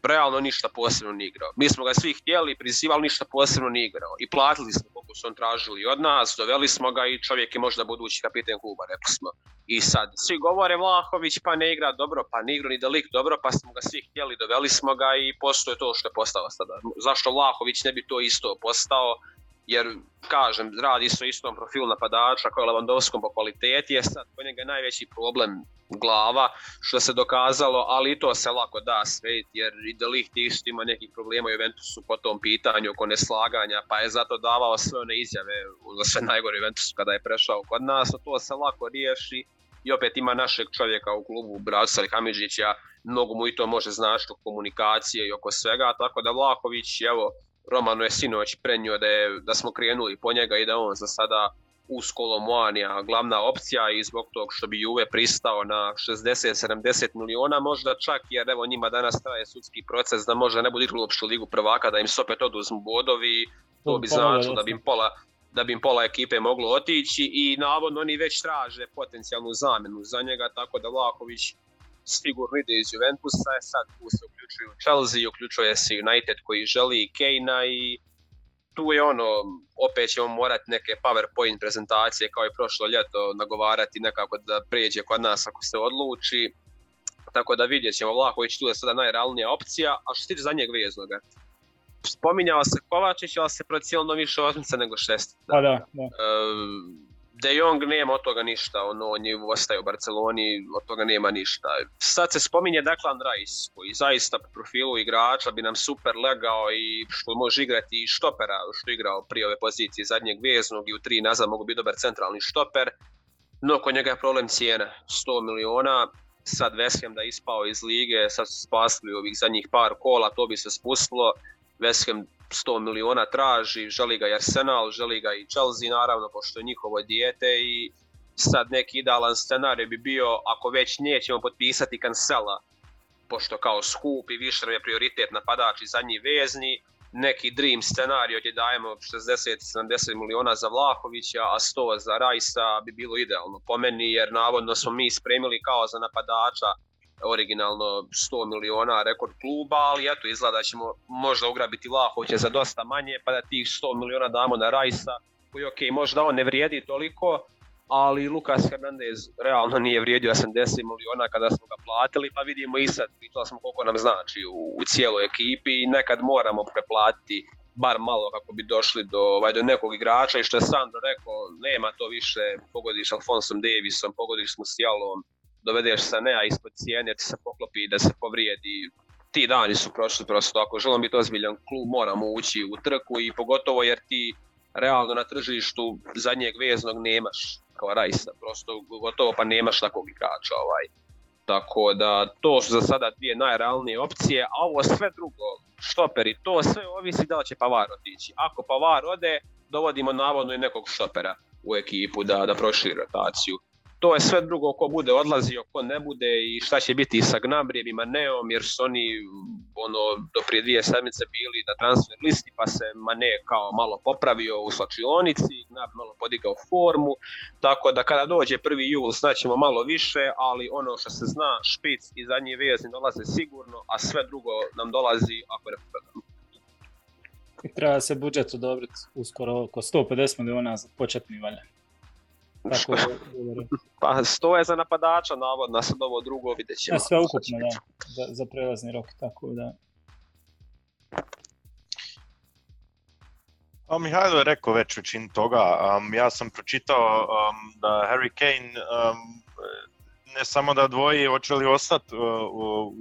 realno ništa posebno ni igrao. Mi smo ga svi htjeli, prizivali, ništa posebno ni igrao. I platili smo koliko su on tražili od nas, doveli smo ga i čovjek je možda budući kapiten kluba, rekli smo. I sad, svi govore Vlahović pa ne igra dobro, pa ne igra ni Delik dobro, pa smo ga svi htjeli, doveli smo ga i postoje to što je postao sada. Zašto Vlahović ne bi to isto postao? Jer kažem, radi se o istom profilu napadača kao Lewandowskom po kvaliteti, je sad po njega najveći problem glava, što se dokazalo, ali i to se lako da svet, jer i Delicht isto ima nekih problema u Juventusu po tom pitanju oko neslaganja, pa je zato davao sve one izjave za sve najgore Juventusu kada je prešao kod nas, a to se lako riješi i opet ima našeg čovjeka u klubu, Bravca Hamidžića, mnogo mu i to može značiti komunikacije i oko svega, tako da Vlaković, evo, Romano je sinoć prenio da, je, da smo krenuli po njega i da on za sada uz Kolomoanija glavna opcija i zbog tog što bi Juve pristao na 60-70 miliona možda čak jer evo njima danas traje sudski proces da možda ne budu uopšte u ligu prvaka da im se opet oduzmu bodovi. To bi značilo da bi im pola da bi im pola ekipe moglo otići i navodno oni već traže potencijalnu zamenu za njega tako da Vlaković sigurno ide iz Juventusa, je sad tu se uključuju Chelsea, uključuje se United koji želi Kejna i tu je ono, opet ćemo morati neke PowerPoint prezentacije kao i prošlo ljeto nagovarati nekako da prijeđe kod nas ako se odluči. Tako da vidjet ćemo, Vlahović tu je sada najrealnija opcija, a što se tiče zadnjeg veznoga, spominjao se Kovačić, ali se procijelno više osmica nego šest. Pa da, da. E, De Jong nema od toga ništa, ono, on je ostaje u Barceloni, od toga nema ništa. Sad se spominje Declan Rice, koji zaista po profilu igrača bi nam super legao i što može igrati i štopera, što igrao prije ove pozicije zadnjeg veznog i u tri nazad mogu biti dobar centralni štoper. No, kod njega je problem cijena, 100 miliona, sad West da je ispao iz lige, sad su spasli ovih zadnjih par kola, to bi se spustilo. Ham 100 miliona traži, želi ga i Arsenal, želi ga i Chelsea naravno, pošto je njihovo dijete i sad neki idealan scenarij bi bio ako već nećemo potpisati kancela, pošto kao skup i više je prioritet napadač i zadnji vezni, neki dream scenarij gdje dajemo 60-70 miliona za Vlahovića, a 100 za Rajsa bi bilo idealno po meni, jer navodno smo mi spremili kao za napadača originalno 100 miliona rekord kluba, ali eto izgleda da ćemo možda ugrabiti Vlahovića za dosta manje, pa da tih 100 miliona damo na Rajsa, koji ok, možda on ne vrijedi toliko, ali Lukas Hernandez realno nije vrijedio 80 miliona kada smo ga platili, pa vidimo i sad, pitali smo koliko nam znači u, u cijeloj ekipi i nekad moramo preplatiti bar malo kako bi došli do, ovaj, do nekog igrača i što je Sandro rekao, nema to više, pogodiš Alfonsom Davisom, pogodiš s Musialom, dovedeš se nea ispod cijene jer ti se poklopi da se povrijedi. Ti dani su prošli prosto, ako želimo biti ozbiljan klub moramo ući u trku i pogotovo jer ti realno na tržištu zadnjeg veznog nemaš kao Rajsa, prosto gotovo pa nemaš takvog igrača ovaj. Tako da to su za sada dvije najrealnije opcije, a ovo sve drugo, štoperi, to sve ovisi da li će Pavar otići. Ako Pavar ode, dovodimo navodno i nekog štopera u ekipu da, da proširi rotaciju to je sve drugo ko bude odlazio, ko ne bude i šta će biti sa Gnabrijem i Maneom jer su oni ono, do prije dvije sedmice bili na transfer listi pa se Mane kao malo popravio u slačionici, Gnab malo podigao formu, tako da kada dođe prvi jul znaćemo malo više, ali ono što se zna, špic i zadnji vezni dolaze sigurno, a sve drugo nam dolazi ako ne prodamo. Treba se budžet odobriti uskoro oko 150 miliona za početni valja. Tako pa sto je za napadača, navodno, sad ovo drugo vidjet ćemo. sve ukupno, da, za, za prelazni rok, tako da. A Mihajlo je rekao već većinu toga. Um, ja sam pročitao um, da Harry Kane um, ne samo da dvoji hoće li ostati uh, u,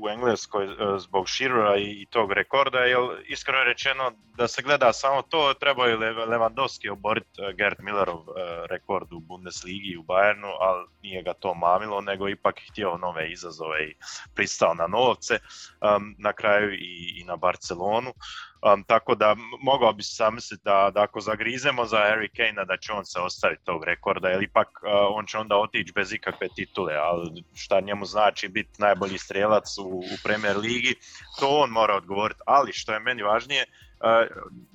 u, Engleskoj uh, zbog Širora i, tog rekorda, jer iskreno rečeno da se gleda samo to, treba je Lewandowski oboriti uh, Gerd Millerov rekord u Bundesligi u Bayernu, ali nije ga to mamilo, nego ipak htio nove izazove i pristao na novce um, na kraju i, i na Barcelonu. Um, tako da mogao bi se zamisliti da, da ako zagrizemo za Harry Kane da će on se ostaviti tog rekorda, jer ipak uh, on će onda otići bez ikakve titule, ali šta njemu znači biti najbolji strelac u, u Premier Ligi, to on mora odgovoriti, ali što je meni važnije,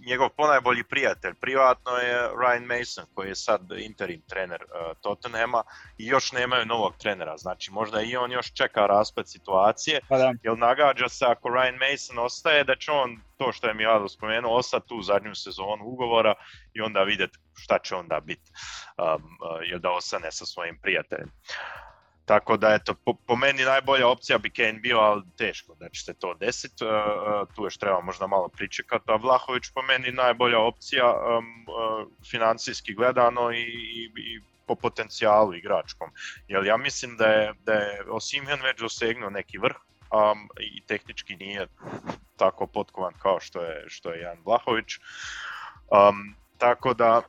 njegov ponajbolji prijatelj privatno je Ryan Mason koji je sad interim trener uh, Tottenhama i još nemaju novog trenera, znači možda i on još čeka raspad situacije, pa jer nagađa se ako Ryan Mason ostaje da će on to što je Mijalo spomenuo ostati tu zadnju sezonu ugovora i onda vidjeti šta će onda biti, um, uh, da ostane sa svojim prijateljem. Tako da, eto, po, po, meni najbolja opcija bi Kane bio, ali teško da će se to desiti. Uh, uh, tu još treba možda malo pričekati. A Vlahović po meni najbolja opcija uh, financijski gledano i, i, i, po potencijalu igračkom. Jer ja mislim da je, da je Osimhen već dosegnuo neki vrh um, i tehnički nije tako potkovan kao što je, što je Jan Vlahović. Um, tako da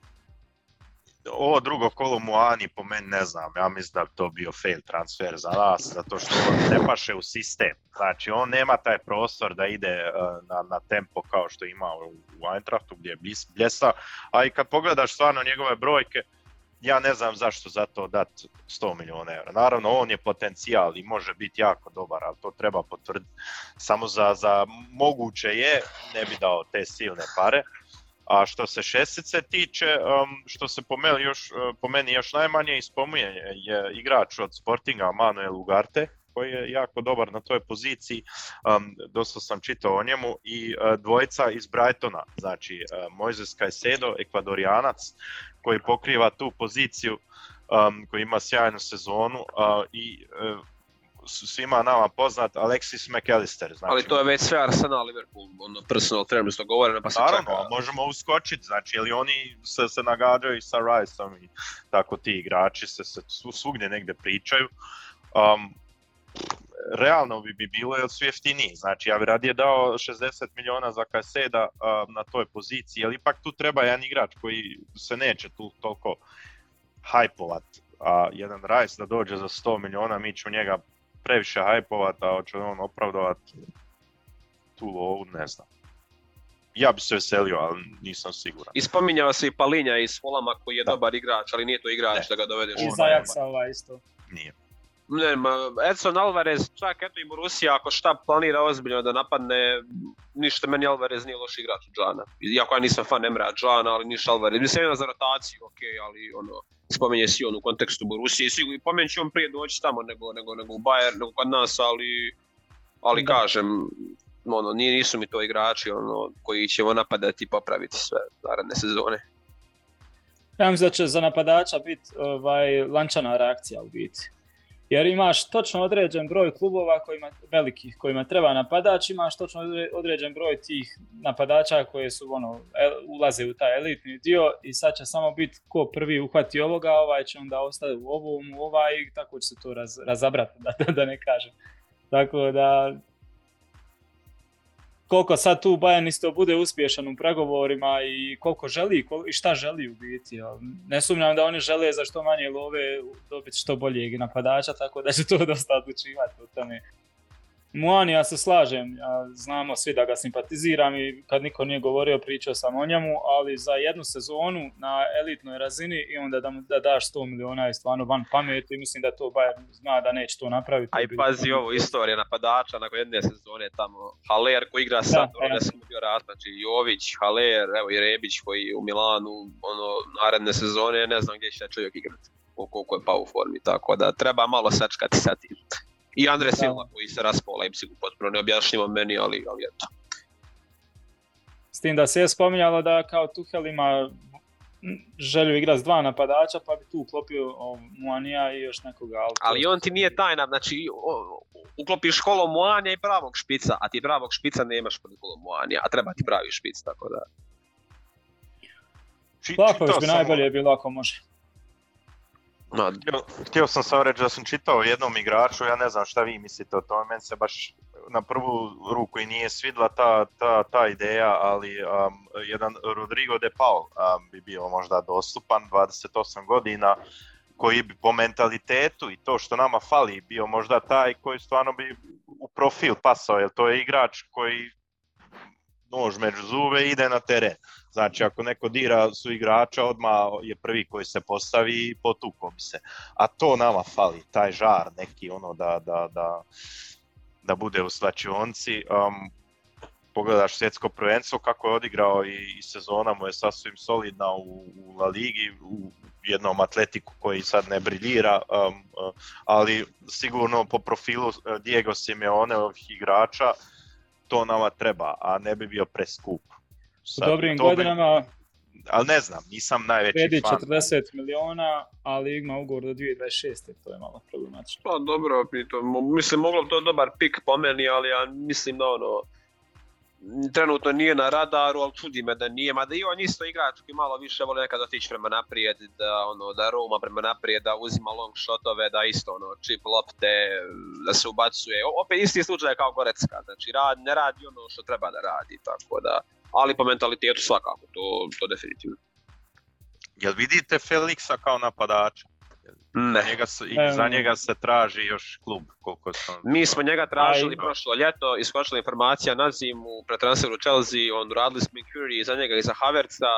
ovo drugo kolo Muani po meni ne znam, ja mislim da bi to bio fail transfer za nas, zato što on ne paše u sistem. Znači on nema taj prostor da ide e, na, na tempo kao što ima u Eintrachtu gdje je bljesa, a i kad pogledaš stvarno njegove brojke, ja ne znam zašto za to dati 100 milijuna eura. Naravno, on je potencijal i može biti jako dobar, ali to treba potvrditi. Samo za, za moguće je, ne bi dao te silne pare. A što se šestice tiče, što se po meni, još, uh, po meni još najmanje ispominje je igrač od Sportinga Manuel Ugarte, koji je jako dobar na toj poziciji, um, dosta sam čitao o njemu, i uh, dvojica iz Brightona, znači uh, Moises Caicedo, ekvadorijanac, koji pokriva tu poziciju, um, koji ima sjajnu sezonu uh, i svima nama poznat Alexis McAllister. Znači, Ali to je već sve Arsenal Liverpool, ono personal terms dogovoreno pa se Naravno, čeka. možemo uskočiti, znači ili oni se, se nagađaju sa Riceom i tako ti igrači se, se svugdje negdje pričaju. Um, realno bi, bi bilo jer su jeftiniji, znači ja bi radije dao 60 miliona za Kaseda um, na toj poziciji, jer ipak tu treba jedan igrač koji se neće tu toliko hajpovat, a jedan Rice da dođe za 100 miliona, mi ćemo njega previše hajpovat, a hoće on opravdovat tu lovu, ne znam. Ja bi se veselio, ali nisam siguran. I spominjava se i Palinja iz Folama koji je dobar igrač, ali nije to igrač da ga dovedeš. I Zajaksa ovaj isto. Nije. Ne, ma, Edson Alvarez, čak eto i Borussia, ako šta planira ozbiljno da napadne, ništa meni Alvarez nije loš igrač u Džana. Iako ja nisam fan Emra Džana, ali ništa Alvarez. Mislim jedna za rotaciju, ok, ali ono, spominje si on u kontekstu Borusije. Sigurno, pomen će on prije doći tamo nego, nego, nego u Bayern, nego kod nas, ali, ali kažem, ono, nisu mi to igrači ono, koji ćemo napadati i popraviti sve naredne sezone. Ja mislim da će za napadača biti ovaj, lančana reakcija u biti jer imaš točno određen broj klubova kojima, velikih kojima treba napadač, imaš točno određen broj tih napadača koje su ono, ulaze u taj elitni dio i sad će samo biti ko prvi uhvati ovoga, ovaj će onda ostati u ovom, u ovaj tako će se to raz, razabrati, da, da ne kažem. Tako da koliko sad tu Bayern isto bude uspješan u pregovorima i koliko želi i šta želi u biti. Ne sumnjam da oni žele za što manje love dobiti što boljeg napadača, tako da će to dosta odlučivati o tome. Muani, ja se slažem, ja, znamo svi da ga simpatiziram i kad niko nije govorio pričao sam o njemu, ali za jednu sezonu na elitnoj razini i onda da da daš 100 miliona je stvarno van pameti i mislim da to Bayern zna da neće to napraviti. A i pazi ovo, istorija napadača nakon jedne sezone tamo, Haller koji igra sad, da, ono, ne bio rat, znači Jović, Haller, evo i Rebić koji u Milanu, ono, naredne sezone, ne znam gdje će čovjek igrati koliko je pa u formi, tako da treba malo sačkati sa tim. I Andre Silva koji se raspao Leipzigu potpuno neobjašnjivo meni, ali, ali eto. S tim da se je spominjalo da kao Tuhel ima želju igrati s dva napadača, pa bi tu uklopio Muanija i još nekoga. Ali, ali on ti nije tajna, znači uklopiš kolo Muanija i pravog špica, a ti pravog špica nemaš pod kolo Muanija, a treba ti pravi špic, tako da. Vlaković bi najbolje bilo ako može. No. Htio, htio sam samo reći da sam čitao jednom igraču, ja ne znam šta vi mislite o tome, meni se baš na prvu ruku i nije svidla ta, ta, ta ideja, ali um, jedan Rodrigo de Paul um, bi bio možda dostupan, 28 godina, koji bi po mentalitetu i to što nama fali bio možda taj koji stvarno bi u profil pasao, jer to je igrač koji nož među zube ide na teren. Znači ako neko dira su igrača, odmah je prvi koji se postavi i potuko bi se. A to nama fali, taj žar neki ono da, da, da, da bude u slačionci. Um, pogledaš svjetsko prvenstvo kako je odigrao i, i sezona mu je sasvim solidna u, u La Ligi, u jednom atletiku koji sad ne briljira, um, ali sigurno po profilu uh, Diego Simeone ovih igrača to nama treba, a ne bi bio preskup. Sad, u dobrim godinama bi... ali ne znam, nisam najveći fan. 40 miliona, ali ima ugovor do 2026. To je malo problematično. Pa dobro, mislim, moglo to dobar pik po meni, ali ja mislim da ono, trenutno nije na radaru, ali čudi me da nije, mada i on isto igrač koji malo više voli nekad otići prema naprijed, da, ono, da Roma prema naprijed, da uzima long shotove, da isto ono, chip lopte, da se ubacuje. Opet isti slučaj kao Gorecka, znači rad, ne radi ono što treba da radi, tako da, ali po mentalitetu svakako, to, to definitivno. Jel vidite Felixa kao napadača? Ne. Za njega, se, za njega se traži još klub, koliko sam... Mi smo njega tražili prošlo ljeto, iskočila informacija na zimu, pre transferu Chelsea, on radili smo i za njega i za Havertza.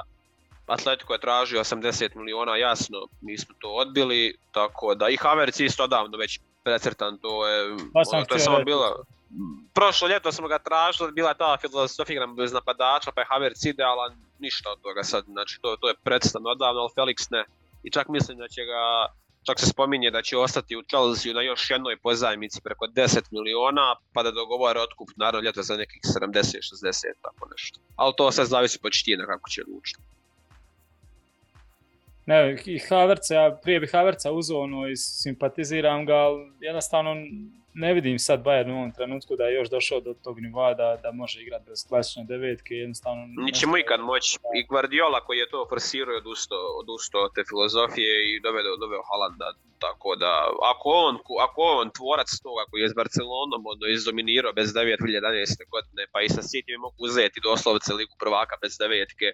Atletico je tražio 80 miliona, jasno, mi smo to odbili, tako da i Havertz isto odavno već precrtan, to je, pa ono, to je samo bilo... Prošlo ljeto smo ga tražili, bila ta filozofija bez napadača, pa je Havertz idealan, ništa od toga sad, znači to, to je predstavno odavno, ali Felix ne. I čak mislim da će ga Čak se spominje da će ostati u Chelsea na još jednoj pozajmici preko 10 miliona, pa da dogovara otkup naravno ljeto za nekih 70-60, tako nešto. Ali to sve zavisi po na kako će odlučiti. Ne, i Havertza, ja prije bi Havertza uzeo ono i simpatiziram ga, ali jednostavno ne vidim sad Bayern u ovom trenutku da je još došao do tog nivoa da, da može igrati bez klasične devetke, jednostavno... Niće ikad moći. I Guardiola koji je to forsirao je odustao, od te filozofije i doveo, doveo Halanda. Tako da, ako on, ako on tvorac toga koji je s Barcelonom ono, izdominirao bez 2011. godine, pa i sa City mogu uzeti doslovce ligu prvaka bez devetke,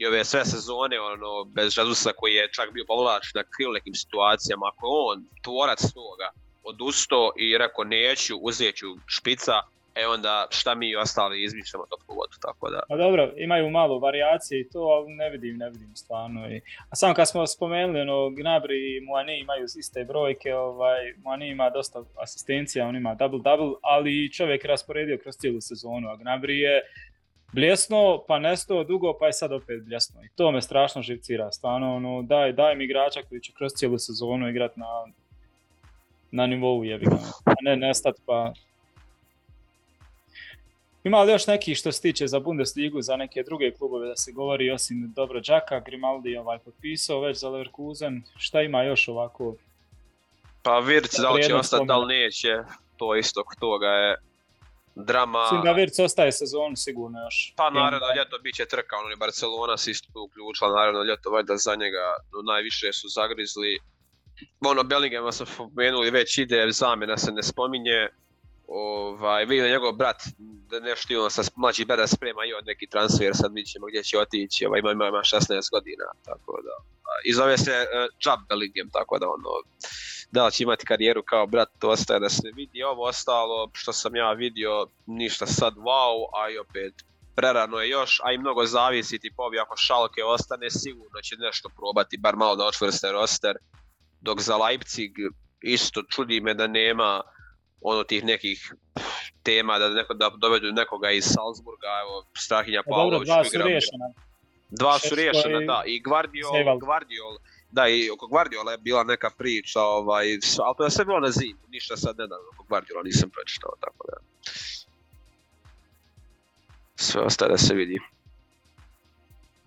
i ove sve sezone ono, bez Žazusa koji je čak bio povlač na krilu nekim situacijama, ako on tvorac toga, odustao i rekao neću, uzet ću špica, e onda šta mi ostali izmišljamo toplu vodu, tako da. Pa dobro, imaju malo variacije i to, ali ne vidim, ne vidim stvarno. I... A samo kad smo spomenuli, ono, Gnabry i Muani imaju iste brojke, ovaj, Muani ima dosta asistencija, on ima double-double, ali čovjek rasporedio kroz cijelu sezonu, a Gnabry je bljesno, pa nesto dugo, pa je sad opet bljesno. I to me strašno živcira, stvarno, ono, daj, daj mi igrača koji će kroz cijelu sezonu igrati na na nivou jebi ga, a ne nestat pa... Ima li još neki što se tiče za Bundesligu, za neke druge klubove da se govori osim dobro Đaka, Grimaldi je ovaj potpisao već za Leverkusen, šta ima još ovako? Pa Virc da li će ostati, da li neće, to isto toga je drama. Mislim da Virc ostaje sezonu sigurno još. Pa naravno ljeto bit će trka, ono je Barcelona se isto uključila, naravno ljeto valjda za njega no, najviše su zagrizli ono Bellinghama smo spomenuli već ide, zamjena se ne spominje, ovaj, vidim da njegov brat da nešto ima sa mlađi brat sprema i od neki transfer, sad vidjet ćemo gdje će otići, ovaj, ima, ima, ima 16 godina, tako da. I zove se uh, Chubb Bellingham, tako da ono, da li će imati karijeru kao brat, to ostaje da se vidi. Ovo ostalo što sam ja vidio, ništa sad wow, a i opet prerano je još, a i mnogo zavisi tipovi ako Šalke ostane, sigurno će nešto probati, bar malo da očvrste roster dok za Leipzig isto čudi me da nema ono tih nekih tema da neko da dovedu nekoga iz Salzburga, evo Strahinja pa Pavlović dva su riješena. Dva su riješena, da, i Guardiol, Guardiol, da i oko Guardiola je bila neka priča, ovaj, ali to je sve bilo na zimu, ništa sad nedavno oko Guardiola nisam pročitao, tako da. Sve ostaje da se vidi.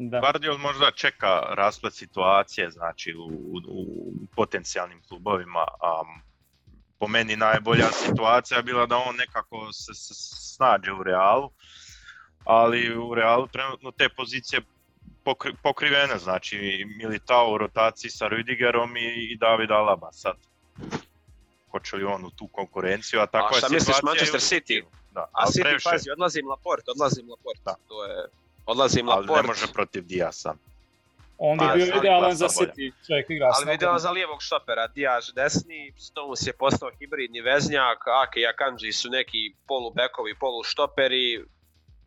Da. Guardiol možda čeka rasplet situacije znači u, u, u potencijalnim klubovima. Um, po meni najbolja situacija je bila da on nekako se, se snađe u Realu, ali u Realu trenutno te pozicije pokri, pokrivene, znači Militao u rotaciji sa Rüdigerom i, i David Alaba sad. Hoće li on u tu konkurenciju, a takva a šta je misliš Manchester City? Da, a City, previše... pazi, odlazim Laporte, odlazim Laporte. Da. To je, odlazim Laporte. Ali ne može protiv Diasa. On bi pa, bio idealan za City, čovjek igra Ali idealan za lijevog štopera, Diaz desni, Stones je postao hibridni veznjak, Ake i Akanji su neki polubekovi, poluštoperi,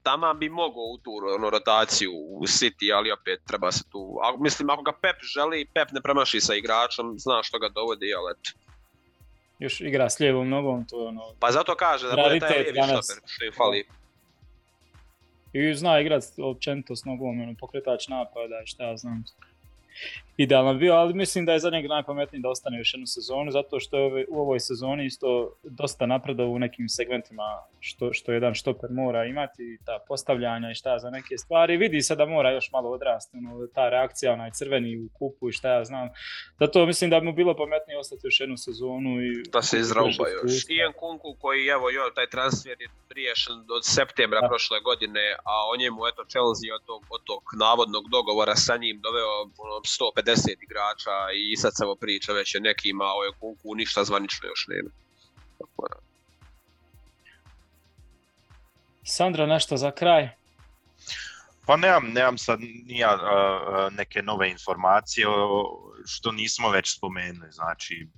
tamo bi mogao u tu ono, rotaciju u City, ali opet treba se tu... A, mislim, ako ga Pep želi, Pep ne premaši sa igračom, zna što ga dovodi, ali eto. Još igra s lijevom nogom, to je ono... Pa zato kaže da bude taj lijevi štoper, što im fali. I zna igrat općenito s nogom, ono, pokretač napada šta ja znam idealan bio, ali mislim da je za njega najpametniji da ostane još jednu sezonu, zato što je u ovoj sezoni isto dosta napredao u nekim segmentima što, što jedan štoper mora imati, ta postavljanja i šta za neke stvari. Vidi se da mora još malo odrasti, ono, ta reakcija, onaj crveni u kupu i šta ja znam. Zato mislim da bi mu bilo pametnije ostati još jednu sezonu. I da se izrauba još. Ian Kunku koji, evo, jo, taj transfer je riješen od septembra da. prošle godine, a o njemu, eto, Chelsea od tog, od tog navodnog dogovora sa njim doveo ono, 150 igrača i sad samo priča već je nekima o Kunku ništa zvanično još nema. Sandra, nešto za kraj? Pa nemam, nemam sad nija uh, neke nove informacije što nismo već spomenuli. Znači,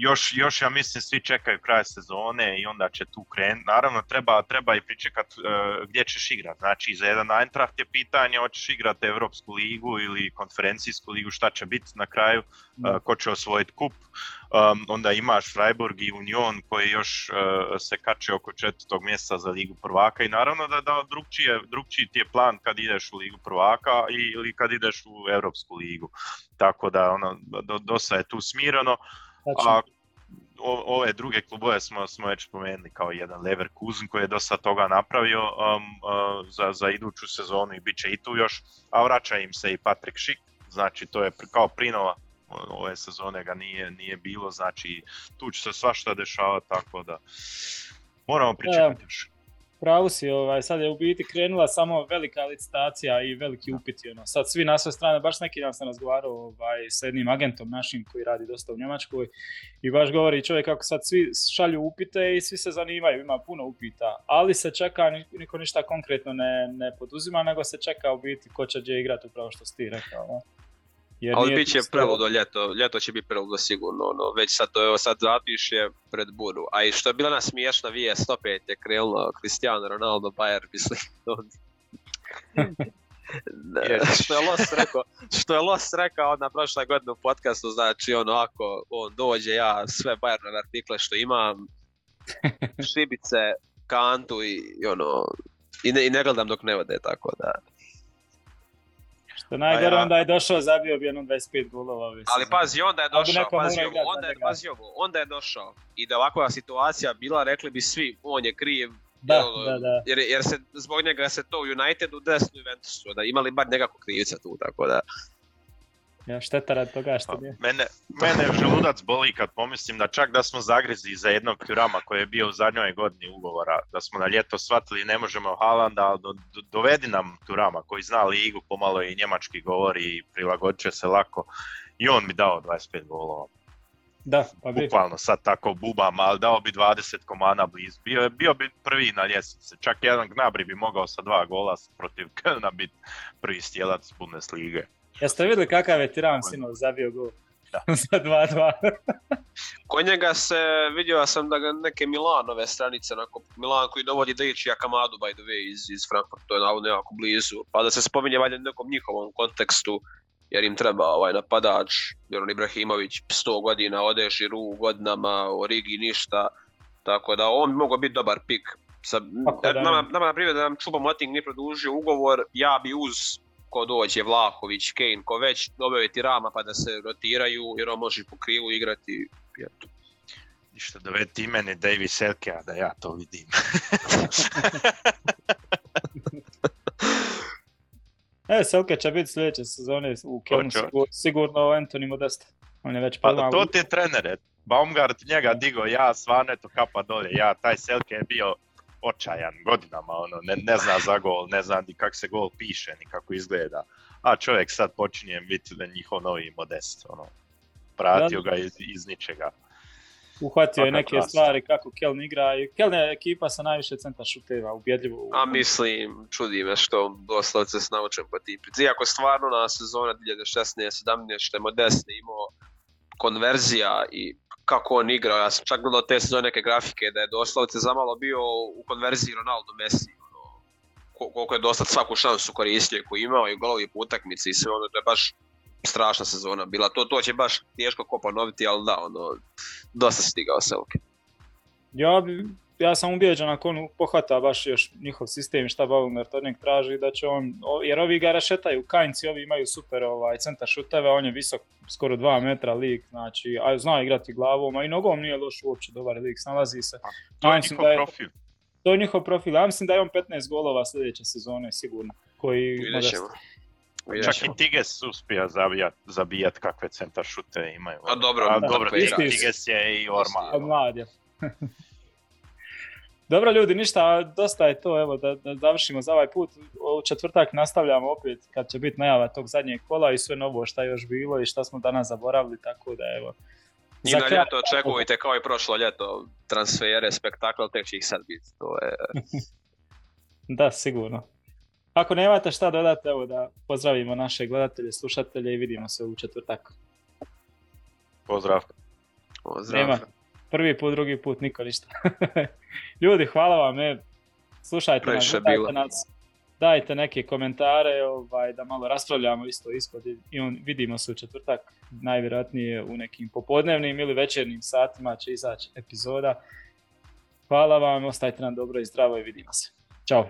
još, još ja mislim svi čekaju kraj sezone i onda će tu krenuti. Naravno treba, treba i pričekat uh, gdje ćeš igrati. Znači za jedan Eintracht je pitanje hoćeš igrati Europsku ligu ili konferencijsku ligu, šta će biti na kraju, uh, ko će osvojiti kup. Um, onda imaš Freiburg i Union koji još uh, se kače oko četvrtog mjesta za ligu prvaka i naravno da, da drugčije, drugčiji ti je plan kad ideš u ligu prvaka ili kad ideš u Europsku ligu. Tako da ono, do, dosta je tu smirano. Znači... A, o, ove druge klubove smo, smo već spomenuli kao jedan Leverkusen koji je dosta toga napravio um, uh, za, za iduću sezonu i bit će i tu još, a vraća im se i Patrick Schick, znači to je kao prinova ove sezone ga nije, nije bilo, znači tu će se svašta dešavati, tako da moramo pričekati još pravu si, ovaj, sad je u biti krenula samo velika licitacija i veliki upiti. Ono. Sad svi na sve strane, baš neki dan sam razgovarao ovaj, sa jednim agentom našim koji radi dosta u Njemačkoj i baš govori čovjek kako sad svi šalju upite i svi se zanimaju, ima puno upita, ali se čeka, niko ništa konkretno ne, ne poduzima, nego se čeka u biti ko će gdje igrati upravo što si ti rekao. Jer Ali bit će preludo ljeto, ljeto će biti preludo sigurno, ono, već sad to je sad je pred buru. A i što je bila na smiješna vijest, opet je krenulo Cristiano Ronaldo, Bayern, mislim, što je Los rekao, što je Los rekao na prošle godine u podcastu, znači ono ako on dođe, ja sve Bayern artikle što imam, šibice, kantu i, i ono, i ne, i ne gledam dok ne ode, tako da. Što najgore, ja. onda je došao, zabio bi jednom 25 golova. Ali pazi, onda je došao, pazi ovo, onda je, pazi ovo, onda je došao. I da ovakva situacija bila, rekli bi svi, on je kriv, da, jer, da, da. Jer, jer se zbog njega se to u Unitedu desno Juventusu, da imali bar nekako krivca tu, tako da. Ja šteta rad toga što nije. Mene, mene želudac boli kad pomislim da čak da smo zagrizi za jednog Turama koji je bio u zadnjoj godini ugovora, da smo na ljeto shvatili ne možemo Halanda, ali do, do, dovedi nam Turama koji zna ligu, pomalo i njemački govori i prilagodit će se lako i on mi dao 25 golova. Da, pa bi. Bukvalno sad tako bubam, ali dao bi 20 komana blizu. Bio, bio bi prvi na ljestvici. Čak jedan Gnabri bi mogao sa dva gola protiv Kölna biti prvi stjelac Bundeslige. Jeste vidjeli kakav je Tiran sinoć zabio gol? Da. za 2-2. Kod njega se vidio sam da ga neke Milanove stranice, onako, Milan koji dovodi Dejči Akamadu by the way iz, iz Frankfurta, to je navodno jako blizu, pa da se spominje valjda nekom njihovom kontekstu, jer im treba ovaj napadač, jer on Ibrahimović 100 godina ode Žiru godinama, o Rigi ništa, tako da on bi mogao biti dobar pik. Sa, nama, nama na primjer da nam Čuba Moting nije produžio ugovor, ja bi uz ko dođe, Vlahović, Kane, ko već dobaviti Rama pa da se rotiraju jer on može po krivu igrati. Eto. Ništa doveti imene Davis Selke, a da ja to vidim. E, Selke će biti sljedeće sezone u hoće. sigurno, sigurno Anthony Modesta. On je već Pa to ti je trenere. Baumgart njega digo, ja stvarno eto kapa dolje. Ja, taj Selke je bio očajan godinama, ono, ne, ne zna za gol, ne zna ni kako se gol piše, ni kako izgleda. A čovjek sad počinje biti njihov novi modest, ono. Pratio ga iz, iz ničega. uhvatio je neke čast. stvari kako Keln igra i Keln je ekipa sa najviše centra šuteva, ubjedljivo. A mislim, čudi me što doslovce se naučem po tim. Iako stvarno na sezona 2016-17 što je Modeste imao konverzija i kako on igrao, ja sam čak gledao te sezone neke grafike da je doslovce zamalo bio u konverziji Ronaldo Messi. Ono, ko- koliko je dosta svaku šansu koristio i koju imao i golovi po utakmici i sve ono, to je baš strašna sezona bila. To, to će baš teško ko ponoviti, ali da, ono, dosta stigao Selke. Ja, bi, ja sam ubijeđen ako on pohvata baš još njihov sistem i šta Baumgart od njeg traži da će on, jer ovi ga rešetaju, Kajnci ovi imaju super ovaj, centar šuteve, on je visok skoro 2 metra lik, znači, a zna igrati glavom, a i nogom nije loš uopće, dobar lik, snalazi se. To je njihov da je- profil. To je njihov profil, ja mislim da je on 15 golova sljedeće sezone sigurno, koji Čak ćemo. i Tiges uspija zabijat, zabijat kakve centar šute imaju. A dobro, A, da, dobro, Tiges, je i Orma. A mlad je. Dobro ljudi, ništa, dosta je to, evo da, da završimo za ovaj put. U četvrtak nastavljamo opet kad će biti najava tog zadnjeg kola i sve novo šta je još bilo i šta smo danas zaboravili, tako da evo. I Za na kraj- ljeto očekujte kao i prošlo ljeto transfere, spektakl, tek će ih sad biti. To je... Da, sigurno. Ako nemate šta dodati, evo da pozdravimo naše gledatelje, slušatelje i vidimo se u četvrtak. Pozdrav. Pozdrav. Nema. Prvi put, drugi put, niko ništa. Ljudi, hvala vam, e, slušajte nas, Previše bilo. nas, dajte neke komentare, ovaj, da malo raspravljamo isto ispod i- i on, vidimo se u četvrtak, najvjerojatnije u nekim popodnevnim ili večernjim satima će izaći epizoda. Hvala vam, ostajte nam dobro i zdravo i vidimo se. Ćao.